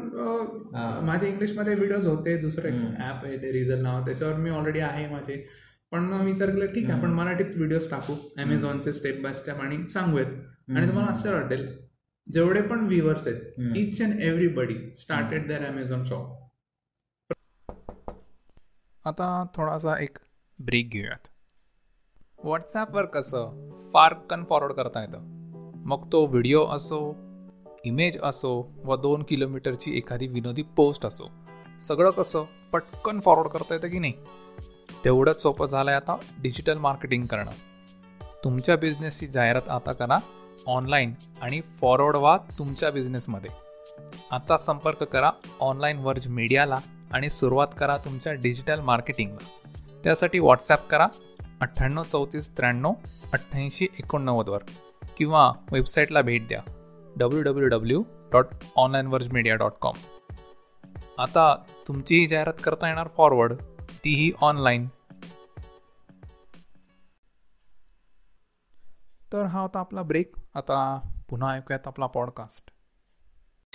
माझे इंग्लिशमध्ये व्हिडिओज होते दुसरं. ऍप आहे ते रिझल नाव त्याच्यावर मी ऑलरेडी आहे माझे. पण मग विचार केला ठीक आहे आपण मराठीत व्हिडिओज टाकू. अमेझॉनचे स्टेप बाय स्टेप आणि सांगूयात. आणि तुम्हाला आश्चर्य वाटेल जेवढे पण व्ह्युअर्स आहेत. Each and everybody started there Amazon shop आता थोडासा एक ब्रेक घेऊयात. व्हॉट्सॲपवर कसं फार कन फॉरवर्ड करता येतं? मग तो व्हिडिओ असो इमेज असो व दोन किलोमीटरची एखादी विनोदी पोस्ट असो सगळं कसं पटकन फॉरवर्ड करता येतं की नाही? तेवढंच सोपं झालं आहे आता डिजिटल मार्केटिंग करणं. तुमच्या बिझनेसची जाहिरात आता करा ऑनलाईन आणि फॉरवर्ड व्हा तुमच्या बिझनेसमध्ये आता संपर्क करा ऑनलाईन वर्ज मीडियाला आणि सुरुवात करा तुमच्या डिजिटल मार्केटिंगला. त्यासाठी व्हॉट्सॲप करा अठ्ठ्याण्णव चौतीस त्र्याण्णव अठ्ठ्याऐंशी एकोणनव्वदवर किंवा वेबसाईटला भेट द्या W W W dot online verge media dot com आता तुमचीही जाहिरात करता येणार फॉरवर्ड तीही ऑनलाईन तर हा होता आपला ब्रेक आता पुन्हा ऐकूयात आपला पॉडकास्ट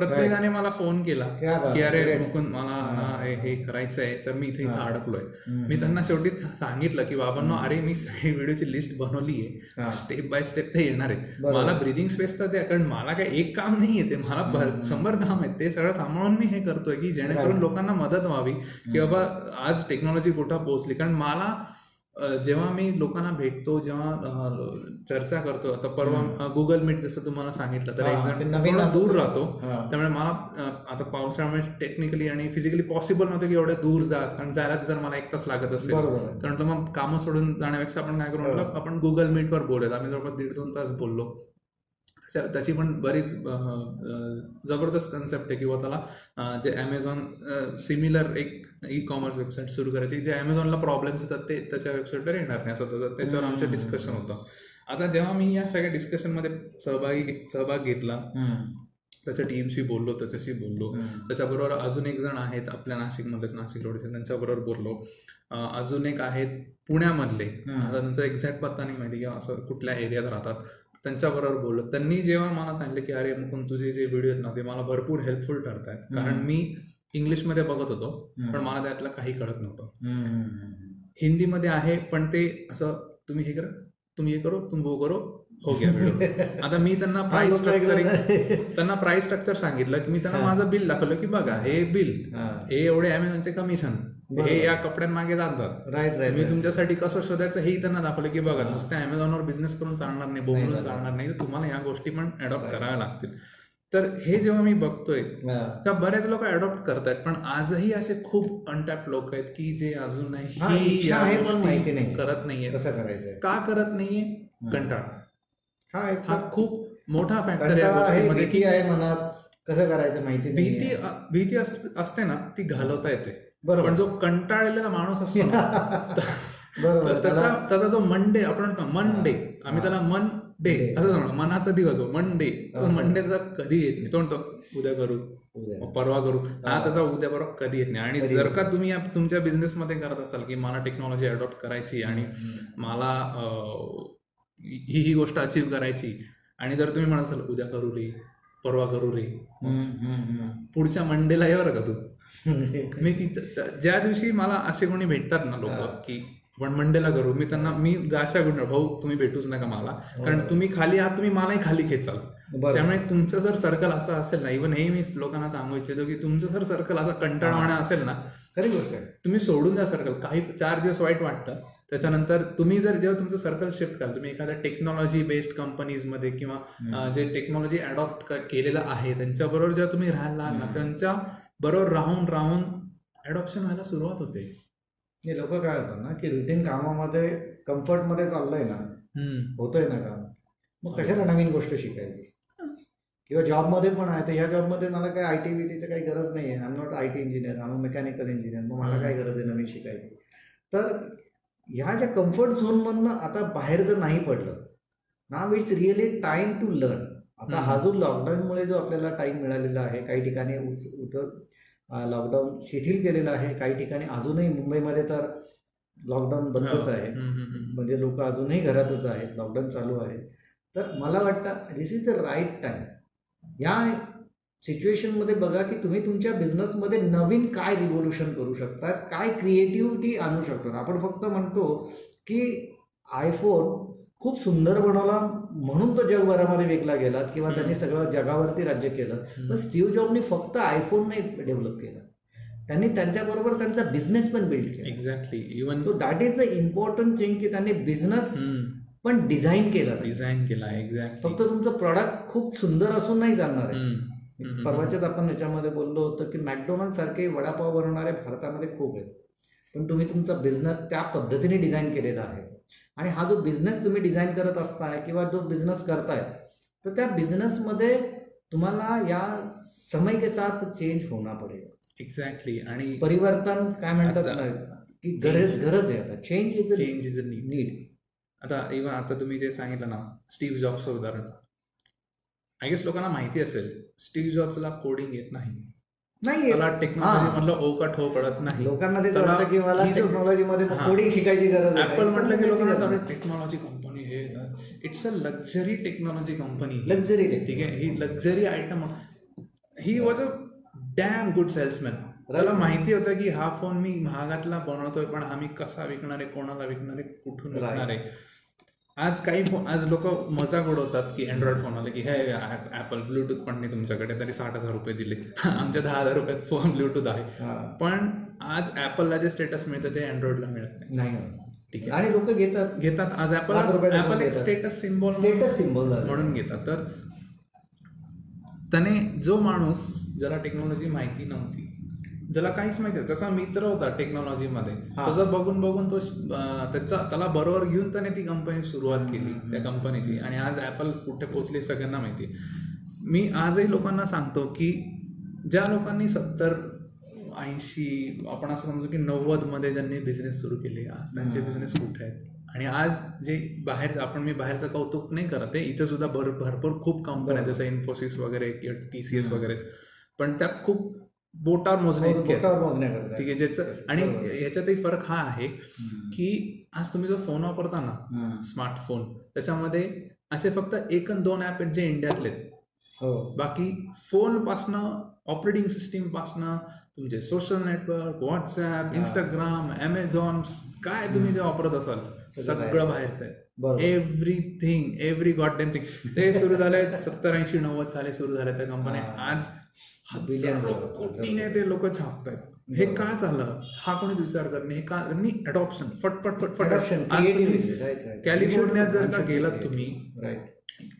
प्रत्येकाने मला फोन केला की आहे, अरे. मुकुंद मला हे करायचं आहे तर मी इथे इथं. अडकलोय. मी त्यांना शेवटी सांगितलं की बाबांनो अरे मी सगळी व्हिडिओची लिस्ट बनवली. आहे स्टेप बाय स्टेप ते येणार आहेत बरोबर. मला ब्रिदिंग स्पेस तर द्या कारण मला काय एक काम नाही आहे ते मला भर- शंभर काम आहेत ते सगळं सांभाळून मी हे करतोय की जेणेकरून. लोकांना मदत व्हावी की बाबा आज टेक्नॉलॉजी कुठं पोहोचली कारण मला जेव्हा मी लोकांना भेटतो जेव्हा अ, चर्चा करतो आता परवा गुगल मीट जसं तुम्हाला सांगितलं तर हा, एक्झाम ते नवीन थोडा आता दूर राहतो. हा. त्यामुळे मला अ, आता पावसाळ्यामुळे टेक्निकली आणि फिजिकली पॉसिबल नव्हतं की एवढ्या दूर जा कारण जायला जर मला एक तास लागत असेल. बरोबर आहे. तर म्हटलं मग कामं सोडून जाण्यापेक्षा आपण काय करू? म्हटलं आपण गुगल मीटवर बोलूयात. आम्ही जवळपास दीड दोन तास बोललो. त्याच्या- त्याची पण बरीच अ, अ, जबरदस्त कन्सेप्ट आहे किंवा त्याला अ, जे ॲमेझॉन सिमिलर एक ई कॉमर्स वेबसाईट सुरू करायची. जे ॲमेझॉनला प्रॉब्लेम्स येतात ते त्याच्या वेबसाईटवर येणार नाही. असं त्याचं- त्याच्यावर आमचं डिस्कशन होतं. आता जेव्हा मी या सगळ्या डिस्कशनमध्ये सहभागी सहभाग घेतला. त्याच्या टीमशी बोललो त्याच्याशी बोललो. त्याच्याबरोबर अजून एक जण आहेत आपल्या नाशिकमध्येच नाशिक रोडचे त्यांच्याबरोबर बोललो. अजून एक आहेत पुण्यामधले. आता त्यांचा एक्झॅक्ट पत्ता नाही माहिती किंवा असं कुठल्या एरियात राहतात. त्यांच्याबरोबर बोललो. त्यांनी जेव्हा मला सांगितलं की अरे मुकुंद तुझे जे व्हिडिओ आहेत ना ते मला भरपूर हेल्पफुल ठरत आहेत कारण. मी इंग्लिशमध्ये बघत होतो. पण मला त्यातलं काही कळत नव्हतं. हिंदीमध्ये आहे पण ते असं तुम्ही हे करा तुम्ही हे करो तुम वो करो हो गया आता मी त्यांना हा, प्राइस एकदा- त्यांना प्राइस स्ट्रक्चर सांगितलं की मी त्यांना हा. माझं बिल दाखवलं की बघा हे बिल हा. हे एवढे अमेझॉनचे कमिशन. हे या कपड्यांमागे जातात राईट राईट मी. तुमच्यासाठी कसं शोधायचं हेही त्यांना दाखवलं की बघा हा. नुसत्या अमेझॉनवर बिझनेस करून चालणार नाही बोलून चालणार नाही तुम्हाला या गोष्टी पण अडॉप्ट. कराव्या लागतील तर हे जेव्हा मी बघतोय. तर बरेच लोक अडॉप्ट करतायत. पण आजही असे खूप अनटॅप लोक आहेत की जे अजूनही पण. करत नाहीये कसं करायचंय? का करत नाहीये. कंटाळा. हा एक हा खूप मोठा फॅक्टर या गोष्टीमध्ये की आहे मनात. कसं करायचं माहिती भीती भीती अस- असते ना ती घालवता येते. पण बरोबर जो कंटाळलेला माणूस असतो ना त्याचा त्याचा जो मंडे आपण म्हणतो मन डे आम्ही. त्याला मन डे. असं म्हणतो मनाचा दिवस हो. मंडे त्याचा कधी येत नाही तो म्हणतो उद्या करू परवा करू हा. त्याचा उद्या परवा कधी येत नाही आणि जर का तुम्ही तुमच्या बिझनेसमध्ये करत असाल की मला टेक्नॉलॉजी अडॉप्ट करायची आणि. मला ही ही गोष्ट अचीव करायची आणि जर तुम्ही म्हणत असाल उद्या करू रे परवा करू रे पुढच्या मंडेला ये बरं का तू. मी तिथं ज्या दिवशी मला असे कोणी भेटतात ना लोक. की आपण मंडेला करू. मी त्यांना मी गाशा गुंड भाऊ तुम्ही भेटूच नका मला. कारण तुम्ही खाली आहात तुम्ही मलाही खाली खेचाल. त्यामुळे तुमचं जर सर्कल असं असेल ना इव्हन हे मी लोकांना सांगू इच्छितो की तुमचं जर सर्कल असं कंटाळवाणा असेल ना खरी गोष्ट आहे. तुम्ही सोडून द्या सर्कल काही चार दिवस वाईट वाटतं. त्याच्यानंतर तुम्ही जर जेव्हा तुमचं सर्कल शिफ्ट कराल तुम्ही एखाद्या टेक्नॉलॉजी बेस्ड कंपनीजमध्ये किंवा जे टेक्नॉलॉजी अडॉप्ट केलेलं आहे त्यांच्याबरोबर जेव्हा तुम्ही राहायला ना. त्यांच्या बरोबर राहून राहून अडॉप्शन व्हायला सुरुवात होते. हे लोक काय होतात ना की रुटीन कामामध्ये कम्फर्टमध्ये चाललंय ना होतंय ना काम. मग कशाला नवीन गोष्ट शिकायची? किंवा जॉबमध्ये पण आहे तर ह्या जॉबमध्ये मला काय आय टी बीटीचं काही गरज नाही आहे I am not I T engineer I am mechanical engineer मग मला काय गरज आहे नवीन शिकायची? तर ह्या ज्या कम्फर्ट झोनमधनं आता बाहेर जर नाही पडलं now it's really time to learn आता. हा जो लॉकडाऊनमुळे जो आपल्याला टाइम मिळालेला आहे काही ठिकाणी उठं लॉकडाऊन शिथिल केलेलं आहे. काही ठिकाणी अजूनही मुंबईमध्ये तर लॉकडाऊन बंदच हो. आहे. म्हणजे लोक अजूनही घरातच आहेत. लॉकडाऊन चालू आहे. तर मला वाटतं this is the right time या सिच्युएशनमध्ये बघा की तुम्ही तुमच्या बिझनेसमध्ये नवीन काय रिव्होल्युशन करू शकता काय क्रिएटिव्हिटी आणू शकतात? आपण फक्त म्हणतो की आयफोन खूप सुंदर बनवला. म्हणून तो जगभरामध्ये विकला गेला किंवा त्यांनी सगळं जगावरती राज्य केलं. तर स्टीव्ह जॉबनी फक्त आयफोन नाही डेव्हलप केला. त्यांनी त्यांच्याबरोबर त्यांचा बिझनेस पण बिल्ड केला. Exactly even so that is the important thing की त्यांनी बिझनेस पण डिझाईन केला. डिझाईन केला. एक्झॅक्टली फक्त तुमचं प्रॉडक्ट खूप सुंदर असून नाही चालणार आहे. परवाच्याच आपण याच्यामध्ये बोललो होतो की मॅकडोनल्ड सारखे वडापाव बनवणारे भारतामध्ये खूप आहेत. पण तुम्ही तुमचा बिझनेस त्या पद्धतीने डिझाईन केलेला आहे. आणि हा जो बिझनेस तुम्ही डिझाईन करत असताय किंवा जो बिझनेस करताय तर त्या बिझनेसमध्ये तुम्हाला या समय के साथ चेंज होना पडेल. एक्झॅक्टली आणि परिवर्तन काय म्हणतात की गरज गरज आहे आता. Change is change is a need आता इव्हन आता तुम्ही जे सांगितलं ना स्टीव्ह जॉबचं उदाहरण. आय गेस लोकांना माहिती असेल स्टीव्ह जॉब्सला कोडिंग येत नाही. नाही त्याला टेक्नॉलॉजी. मधलं ओ का ठो कळत नाही. लोकांना तेच त्याला वाटतं की मला जो- टेक्नॉलॉजीमध्ये हा. कोडिंग शिकायची गरज ऍपल म्हटलं की लोकांना टेक्नॉलॉजी कंपनी हे it's a luxury technology company luxury ठीक आहे? ही luxury item he was a damn good salesman त्याला माहिती होतं की हा फोन मी महागातला बनवतोय पण हा मी कसा विकणार आहे कोणाला विकणार आहे कुठून. विकणार आहे? आज काही फोन आज लोक मजाक उडवतात की अँड्रॉइड फोन आले की हे ऍपल ब्लूटूथ पण नाही तुमच्याकडे तरी साठ हजार रुपये दिले. आमच्या दहा हजार रुपयात फोन ब्लूटूथ आहे. पण आज ऍपलला जे स्टेटस मिळतं ते अँड्रॉइडला मिळत नाही. ठीक आहे. आणि लोक घेतात. घेतात. आज ऍपल ऍपल एक. स्टेटस सिम्बॉल स्टेटस सिम्बॉल म्हणून घेतात. तर त्याने जो माणूस ज्याला टेक्नॉलॉजी माहिती नव्हती ज्याला काहीच माहिती त्याचा मित्र होता टेक्नॉलॉजीमध्ये. त्याचं बघून बघून तो त्याचा त्याला बरोबर घेऊन त्याने ती कंपनी सुरुवात केली त्या कंपनीची आणि आज ॲपल कुठे पोहोचली हे सगळ्यांना माहिती. मी आजही लोकांना सांगतो की ज्या लोकांनी सत्तर ऐंशी आपण असं समजू की नव्वदमध्ये ज्यांनी बिझनेस सुरू केले आज त्यांचे. बिझनेस कुठे आहेत आणि आज जे बाहेर आपण मी बाहेरचं कौतुक नाही करत आहे इथं सुद्धा भर भरपूर खूप कंपन्या आहेत जसं इन्फोसिस वगैरे किंवा टी सी एस. वगैरे पण त्यात खूप बोटावर मोजण्या करतात ठीक आहे ज्याचं आणि. याच्यातही फरक हा आहे. की आज तुम्ही जो फोन वापरता ना. स्मार्टफोन त्याच्यामध्ये असे फक्त एक दोन ऍप आहेत जे इंडियातले आहेत. हो बाकी फोन पासनं ऑपरेटिंग सिस्टीम पासनं तुमचे social network WhatsApp Instagram Amazon काय तुम्ही जे वापरत असाल सगळं बाहेरचं आहे everything every god damn thing ते सुरू झाले सत्तर ऐंशी नव्वद साली सुरू झाले त्या कंपन्या हा. आज. कोटीने ते लोक छापतायत हे का झालं हा कोणीच विचार करणे हे का अडॉप्शन फटफट फटफट. कॅलिफोर्नियात जर का गेलात. तुम्ही.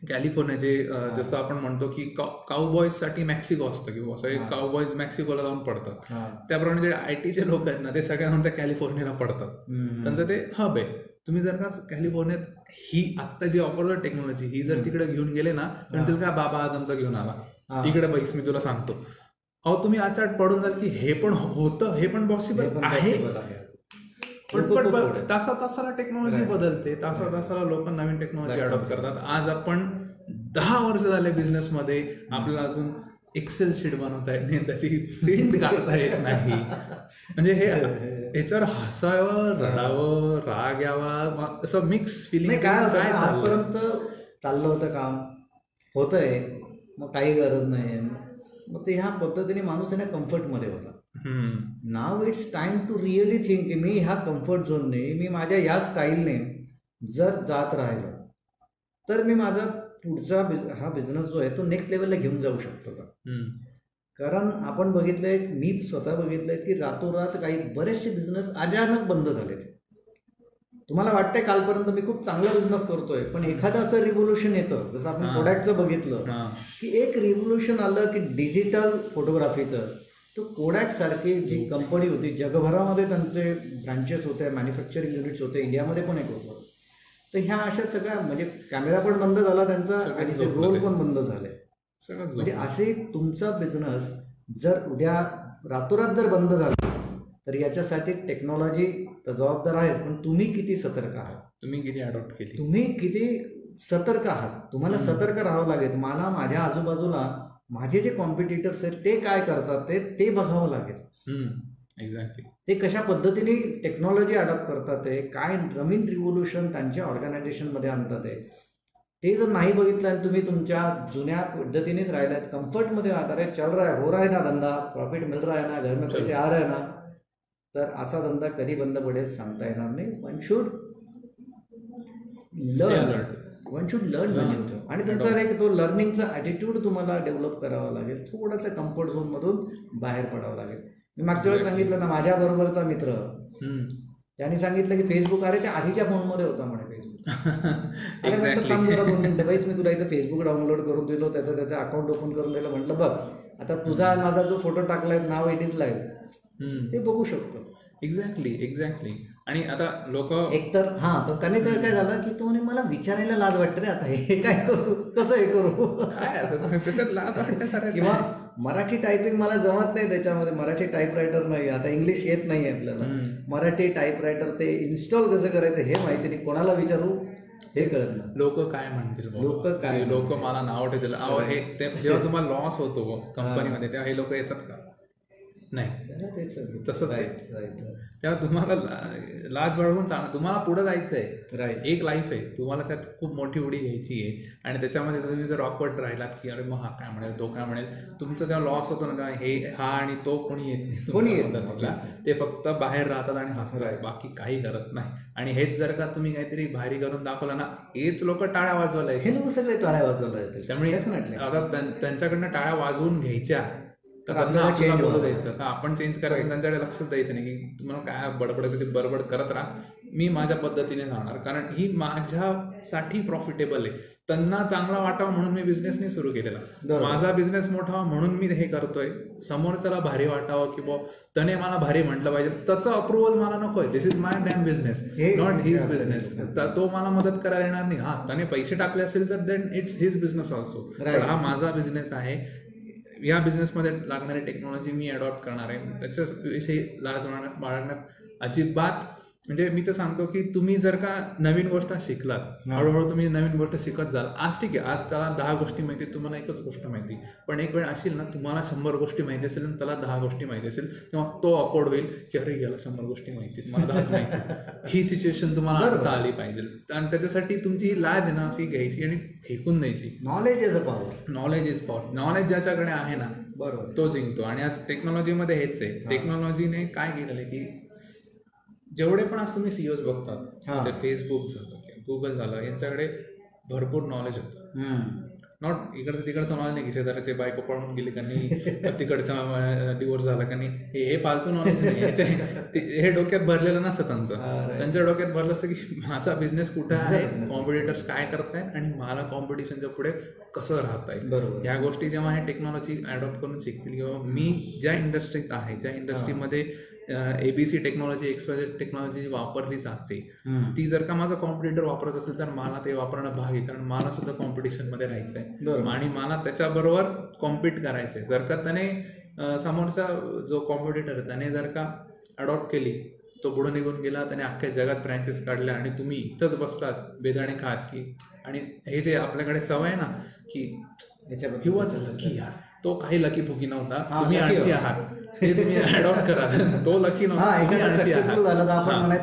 कॅलिफोर्नियाचे जसं आपण म्हणतो की काउबॉईजसाठी मॅक्सिको असतं किंवा सगळे. काउबॉईज मॅक्सिकोला जाऊन पडतात. त्याप्रमाणे जे आय टीचे लोक आहेत ना ते सगळ्यांना त्या कॅलिफोर्नियाला पडतात. त्यांचं ते हब आहे तुम्ही जर का कॅलिफोर्नियात ही आत्ता जी वापरतो टेक्नॉलॉजी ही जर तिकडे घेऊन गेले ना तर हा. म्हणतील का बाबा आज आमचा घेऊन आला. इकडे बैस मी तुला सांगतो अहो तुम्ही आचाट पडून जाल की हे पण होतं हे पण पॉसिबल आहे. पण. तासा तासाला टेक्नॉलॉजी. बदलते तासा तासाला लोक नवीन टेक्नॉलॉजी. अडॉप्ट करतात आज आपण दहा वर्ष झाले बिझनेस मध्ये आपल्याला अजून एक्सेल शीट बनवता येत नाही त्याची प्रिंट काढता येत नाही म्हणजे हे याच्यावर हसावं रडावं राग यावा असं मिक्स फिलिंग काय? आजपर्यंत चाललं होतं काम होतंय मग काही गरज नाही मग ते ह्या पद्धतीने माणूस आहे ना कम्फर्टमध्ये होता. Now it's time to really think की मी ह्या कम्फर्ट झोनने मी माझ्या या स्टाईलने जर जात राहिलो तर मी माझा पुढचा बिझ हा बिझनेस जो आहे तो नेक्स्ट लेवलला घेऊन जाऊ शकतो का. कारण आपण बघितलंय मी स्वतः बघितलंय की रातोरात काही बरेचसे बिझनेस अचानक बंद झालेत तुम्हाला वाटतंय कालपर्यंत मी खूप चांगला बिझनेस करतोय पण एखादं असं रिव्होल्युशन येतं जसं आपण हा. प्रोडक्टचं बघितलं हा. की एक रिव्होल्युशन आलं की डिजिटल फोटोग्राफीचं तो कोडॅक सारखी जी कंपनी होती जगभरामध्ये त्यांचे ब्रांचेस होते मॅन्युफॅक्चरिंग युनिट्स होते इंडियामध्ये पण एक होतं तर ह्या अशा सगळ्या म्हणजे कॅमेरा पण बंद झाला त्यांचा आणि ते रोल. पण बंद झाले सगळं म्हणजे. असे तुमचा बिझनेस जर उद्या रातोरात जर बंद झाला तर याच्यासाठी टेक्नॉलॉजी तर जबाबदार आहेच पण तुम्ही किती सतर्क आहात? तुम्ही किती अडॉप्ट केली? तुम्ही किती सतर्क आहात? तुम्हाला. सतर्क राहावं लागेल. मला माझ्या आजूबाजूला माझे जे कॉम्पिटिटर्स आहेत ते काय करतात ते ते बघावं लागेल. एक्झॅक्टली ते कशा पद्धतीने टेक्नॉलॉजी अडॉप्ट करतात आहे काय नवीन रिव्होल्युशन त्यांच्या ऑर्गनायझेशनमध्ये आणतात आहे ते जर नाही बघितलं आणि तुम्ही तुमच्या जुन्या पद्धतीनेच राहिल्यात कम्फर्टमध्ये राहता रे चल रहा है हो रहा है ना धंदा प्रॉफिट मिल रहा है ना घर में. पैसे आ रहे हैं ना. तर असा धंदा कधी बंद पडेल सांगता येणार नाही. One should learn one should learn आणि तुमचा एक तो लर्निंगचा ॲटिट्यूड तुम्हाला डेव्हलप करावा लागेल. थोडंसं कम्फर्ट झोनमधून बाहेर पडावं लागेल. मी मागच्या वेळेस सांगितलं ना माझ्या बरोबरचा मित्र. त्यांनी सांगितलं की फेसबुक अरे ते आधीच्या फोनमध्ये होता म्हणे फेसबुक दोन मिनिटं बाईस मी तुला इथं फेसबुक डाउनलोड करून दिलो त्याचं त्याचं अकाउंट ओपन करून दिलं म्हटलं बघ आता तुझा माझा जो फोटो टाकलाय नाव इट इज लाईव्ह ते बघू शकतो. एक्झॅक्टली एक्झॅक्टली आणि आता लोक एकतर हा पण त्याने तर काय झालं की तो म्हणे मला विचारायला लाज वाटते रे आता हे काय करू? कसं हे करू? काय त्याच्यात लाज वाटण्यासारखं किंवा? मराठी टायपिंग मला जमत नाही त्याच्यामध्ये मराठी टाईपरायटर नाही आता इंग्लिश येत नाही आपल्याला. मराठी टाईपरायटर ते इन्स्टॉल कसं करायचं हे माहिती नाही कोणाला विचारू? हे कळत नाही. लोक काय म्हणतील लोकं काय लोक मला नाव ठेवतील. हे जेव्हा तुम्हाला लॉस होतो कंपनीमध्ये तेव्हा हे लोक येतात का? नाही. तेच तसंच आहे. तेव्हा तुम्हाला लाज बाळगून चालणार तुम्हाला पुढे जायचं आहे राईट एक लाईफ आहे. तुम्हाला त्यात खूप मोठी उडी घ्यायची आहे. आणि त्याच्यामध्ये तुम्ही जर ऑकवर्ड राहिलात की अरे मग हा काय म्हणेल तो काय म्हणेल? तुमचा जेव्हा लॉस होतो ना तेव्हा हे हा आणि तो कोणी येत नाही कोणी येत. ते फक्त बाहेर राहतात आणि हसतात. बाकी काही करत नाही. आणि हेच जर का तुम्ही काहीतरी भारी करून दाखवलं ना हेच लोक टाळ्या वाजवायला. हे लोक सगळे टाळ्या वाजवायला येतील त्यामुळे आता त्यां- त्यांच्याकडनं टाळ्या वाजवून घ्यायच्या. तर त्यांना आपल्याला बोलू. द्यायचं. का आपण चेंज करायचं त्यांच्याकडे लक्षच द्यायचं नाही की तुम्हाला काय बडबड करते बडबड करत राहा. मी माझ्या पद्धतीने जाणार कारण ही माझ्यासाठी प्रॉफिटेबल आहे. त्यांना चांगला वाटावा म्हणून मी बिझनेसने सुरू केलेला. माझा बिझनेस मोठा म्हणून मी हे करतोय. समोरच्याला भारी वाटावं की बुवा त्याने मला भारी म्हटलं पाहिजे. त्याचं अप्रुव्हल मला नकोय. This is my damn business not his business. तो मला मदत करायला येणार नाही. हा त्याने पैसे टाकले असेल तर then it's his business also हा माझा बिझनेस आहे. या बिझनेसमध्ये लागणारी टेक्नॉलॉजी मी अडॉप्ट करणार आहे. त्याच्याविषयी लाज बाळगण्यात बाळगण्यात अजिबात म्हणजे मी तर सांगतो की तुम्ही जर का नवीन गोष्ट शिकलात हळूहळू तुम्ही नवीन गोष्ट शिकत जाल आज ठीक आहे आज त्याला दहा गोष्टी माहिती तुम्हाला एकच गोष्ट माहिती. पण एक वेळ असेल ना तुम्हाला शंभर गोष्टी माहिती असेल आणि त्याला दहा गोष्टी माहिती असेल तेव्हा तो अकोर्ड होईल की अरे याला शंभर गोष्टी माहिती मला दहाच माहिती. ही सिच्युएशन तुम्हाला आता आली पाहिजे. आणि त्याच्यासाठी तुमची लाज आहे ना अशी घ्यायची आणि फेकून द्यायची. Knowledge is a power knowledge is power knowledge ज्याच्याकडे आहे ना बरोबर. तो जिंकतो. आणि आज टेक्नॉलॉजीमध्ये हेच आहे. टेक्नॉलॉजीने काय केलेलं आहे की जेवढे पण आज तुम्ही सीओज हा. बघतात ते फेसबुक झालं गुगल झालं यांच्याकडे भरपूर नॉलेज होतं नॉट इकडचं तिकडचं नॉलेज नाही की शेजाऱ्याचे बायको पळून गेली का नाही तिकडचा डिवोर्स झाला का नाही हे फालतू नॉलेज नाही. हे डोक्यात भरलेलं नसतं त्यांचं. त्यांच्या डोक्यात भरलं असतं की माझा बिझनेस कुठं आहे. कॉम्पिटिटर्स काय करतायत आणि मला कॉम्पिटिशनच्या पुढे कसं राहता येईल बरोबर. या गोष्टी जेव्हा हे टेक्नॉलॉजी अडॉप्ट करून शिकतील किंवा मी ज्या इंडस्ट्रीत आहे ज्या इंडस्ट्रीमध्ये एबीसी टेक्नॉलॉजी एक्सवायझेड टेक्नॉलॉजी वापरली जाते. ती जर का माझा कॉम्पिटिटर वापरत असेल तर मला ते वापरणं भाग आहे. कारण मला सुद्धा कॉम्पिटिशनमध्ये राहायचं आहे बरोबर आणि मला त्याच्याबरोबर कॉम्पिट करायचं आहे जर का त्याने समोरचा जो कॉम्पिटिटर आहे त्याने जर का अडॉप्ट केली तो पुढे निघून गेला त्याने अख्ख्या जगात ब्रँचेस काढल्या आणि तुम्ही इथंच बसलात बेदाणे खात की आणि हे जे आपल्याकडे सवय ना की वॉज लकी यार. तो काही लकी फुकी नव्हता. तुम्ही होता. आहात. हे तुम्ही अडॉप्ट करा. तो लकी नव्हता.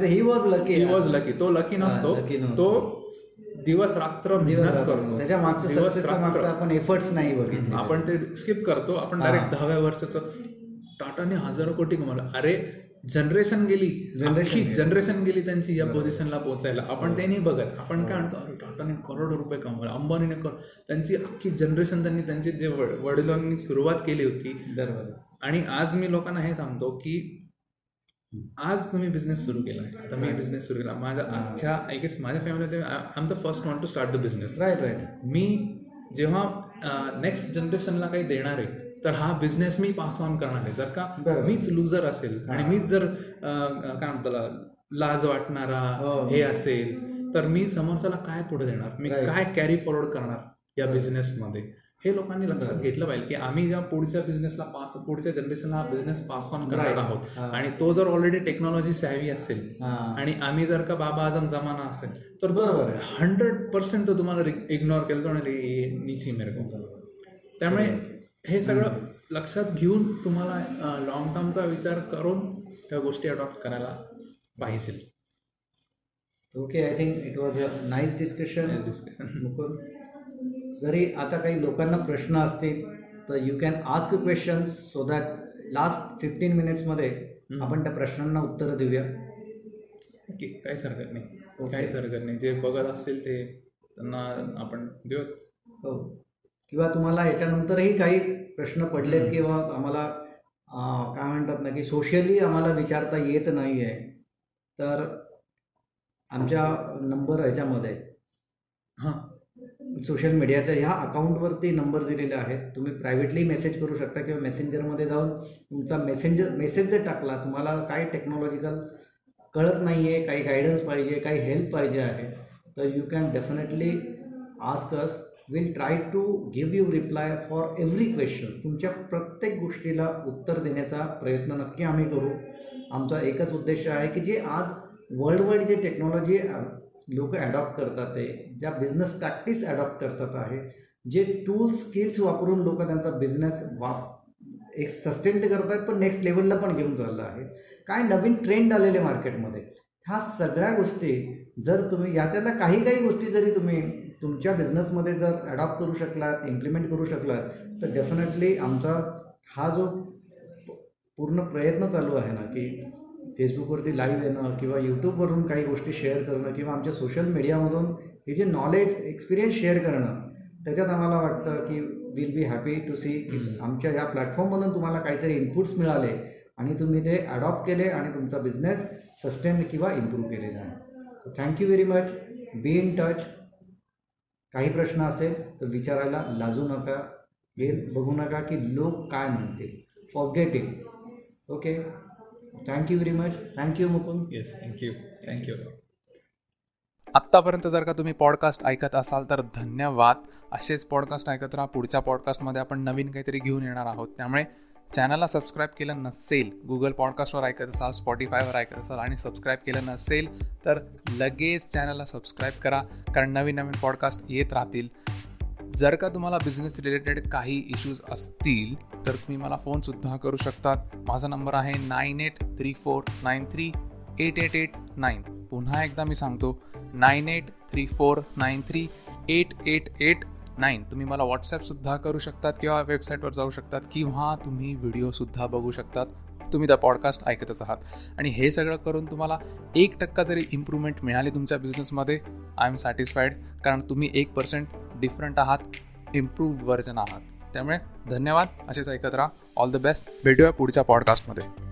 He was lucky he. Was lucky तो लकी नसतो. तो दिवस रात्र मेहनत करतो. त्याच्या मागच्या दिवस रात्र. आपण एफर्ट्स नाही बघितले. आपण ते स्किप करतो. आपण. डायरेक्ट दहाव्या वर्षाचं टाटाने हजारो कोटी कमवलं. अरे जनरेशन गेली. गेली. जनरेशन गेली त्यांची या पोझिशनला पोहोचायला. आपण ते नाही बघत. आपण काय म्हणतो? अरे टाटाने करोडो रुपये कमवले. अंबानीने त्यांची अख्खी जनरेशन त्यांनी त्यांची जे वड- वडिलांनी सुरुवात केली होती. आणि आज मी लोकांना हे सांगतो की आज तुम्ही बिझनेस सुरू केला आहे. आता मी बिझनेस सुरू केला. माझ्या अख्ख्या आय गेस माझ्या फॅमिलीमध्ये I am the first want to start the business right right मी जेव्हा नेक्स्ट जनरेशनला काही देणार आहे तर हा बिझनेस मी पास ऑन करणार आहे. जर का. मीच लुजर असेल आणि मीच जर काय म्हणतो लाज वाटणारा हो. हे असेल तर मी समोरच्याला काय पुढे देणार? मी. काय कॅरी फॉरवर्ड करणार या बिझनेसमध्ये हे लोकांनी लक्षात घेतलं पाहिजे की आम्ही ज्या पुढच्या बिझनेसला पुढच्या जनरेशनला हा बिझनेस पास ऑन करणार. आहोत. आणि तो जर ऑलरेडी टेक्नॉलॉजी सॅव्ही असेल आणि आम्ही जर का बाबा आजम जमाना असेल तर बरोबर. हंड्रेड पर्सेंट तो तुम्हाला इग्नोर केलं तो म्हणाले, "ये नीची मेरे को त्यामुळे हे सगळं लक्षात घेऊन तुम्हाला लॉंग टर्मचा विचार करून त्या गोष्टी अडॉप्ट करायला पाहिजे. Okay I think it was a nice discussion discussion जरी आता काही लोकांना प्रश्न असतील तर you can ask question so that last fifteen मिनिट्समध्ये आपण त्या प्रश्नांना उत्तरं देऊया. काहीच हरकत नाही. काहीच हरकत नाही. जे बघत असतील ते त्यांना आपण देऊयात. हो. किंवा तुम्हाला याच्यानंतरही काही प्रश्न पडलेत किंवा आम्हाला काय म्हणतात ना की सोशली आम्हाला विचारता येत नाही आहे तर आमच्या नंबर ह्याच्यामध्ये हां. सोशल मीडियाच्या ह्या अकाउंटवरती नंबर दिलेले आहेत. तुम्ही प्रायव्हेटली मेसेज करू शकता किंवा मेसेंजरमध्ये जाऊन तुमचा मेसेंजर मेसेज जर टाकला तुम्हाला काय टेक्नॉलॉजिकल कळत नाही आहे काही गायडन्स पाहिजे काही हेल्प पाहिजे आहे तर you can definitely ask us will try to give you reply for every question तुमच्या प्रत्येक गोष्टीला उत्तर देण्याचा प्रयत्न नक्की आम्ही करू. आमचा एकच उद्देश आहे की जे आज वर्ल्ड वाईड जे टेक्नॉलॉजी लोक ॲडॉप्ट करतात आहे ज्या बिझनेस प्रॅक्टिस ॲडॉप्ट करतात आहे जे टूल स्किल्स वापरून लोक त्यांचा बिझनेस वाप एक सस्टेन तर करतात पण नेक्स्ट लेवलला पण घेऊन चाललं आहे. काय नवीन ट्रेंड आलेले मार्केटमध्ये ह्या सगळ्या गोष्टी जर तुम्ही याच्यातल्या काही काही गोष्टी जरी तुम्ही तुमच्या बिझनेसमध्ये जर ॲडॉप्ट करू शकलात इम्प्लिमेंट करू शकलात तर डेफिनेटली आमचा हा जो पूर्ण प्रयत्न चालू आहे ना की फेसबुकवरती लाईव्ह येणं किंवा यूट्यूबवरून काही गोष्टी शेअर करणं किंवा आमच्या सोशल मीडियामधून हे जे नॉलेज एक्सपिरियन्स शेअर करणं त्याच्यात आम्हाला वाटतं की will be happy to see की आमच्या या प्लॅटफॉर्ममधून तुम्हाला काहीतरी इनपुट्स मिळाले आणि तुम्ही ते अडॉप्ट केले आणि तुमचा बिझनेस सस्टेन किंवा इम्प्रूव्ह केलेला आहे. Thank you very much be in touch काही प्रश्न असेल तर विचारायला लाजू नका. हे बघू नका की लोक काय म्हणतील. Forget it okay thank you very much thank you Mukund yes thank you thank you आत्तापर्यंत जर का तुम्ही पॉडकास्ट ऐकत असाल तर धन्यवाद. असेच पॉडकास्ट ऐकत राहा. पुढच्या पॉडकास्टमध्ये आपण नवीन काहीतरी घेऊन येणार आहोत. त्यामुळे चॅनलला सबस्क्राईब केलं नसेल गुगल पॉडकास्टवर ऐकत असाल स्पॉटीफायवर ऐकत असाल आणि सबस्क्राईब केलं नसेल तर लगेच चॅनलला सबस्क्राईब करा. कारण नवीन नवीन पॉडकास्ट येत राहतील. जर का तुम्हाला बिझनेस रिलेटेड काही इश्यूज असतील तर तुम्ही मला फोनसुद्धा करू शकतात. माझा नंबर आहे nine eight three four nine three eight eight eight nine पुन्हा एकदा मी सांगतो nine eight three four nine three eight eight eight nine तुम्ही मला व्हॉट्सॲपसुद्धा करू शकतात किंवा वेबसाईटवर जाऊ शकतात किंवा तुम्ही व्हिडिओसुद्धा बघू शकतात. तुम्ही त्या पॉडकास्ट ऐकतच आहात. आणि हे सगळं करून तुम्हाला एक टक्का जरी इम्प्रूव्हमेंट मिळाली तुमच्या बिझनेसमध्ये आय एम सॅटिस्फाईड कारण तुम्ही एक पर्सेंट डिफरंट आहात इम्प्रूव व्हर्जन आहात. त्यामुळे धन्यवाद. असेच ऐकत राहा. ऑल द बेस्ट भेटूया पुढच्या पॉडकास्टमध्ये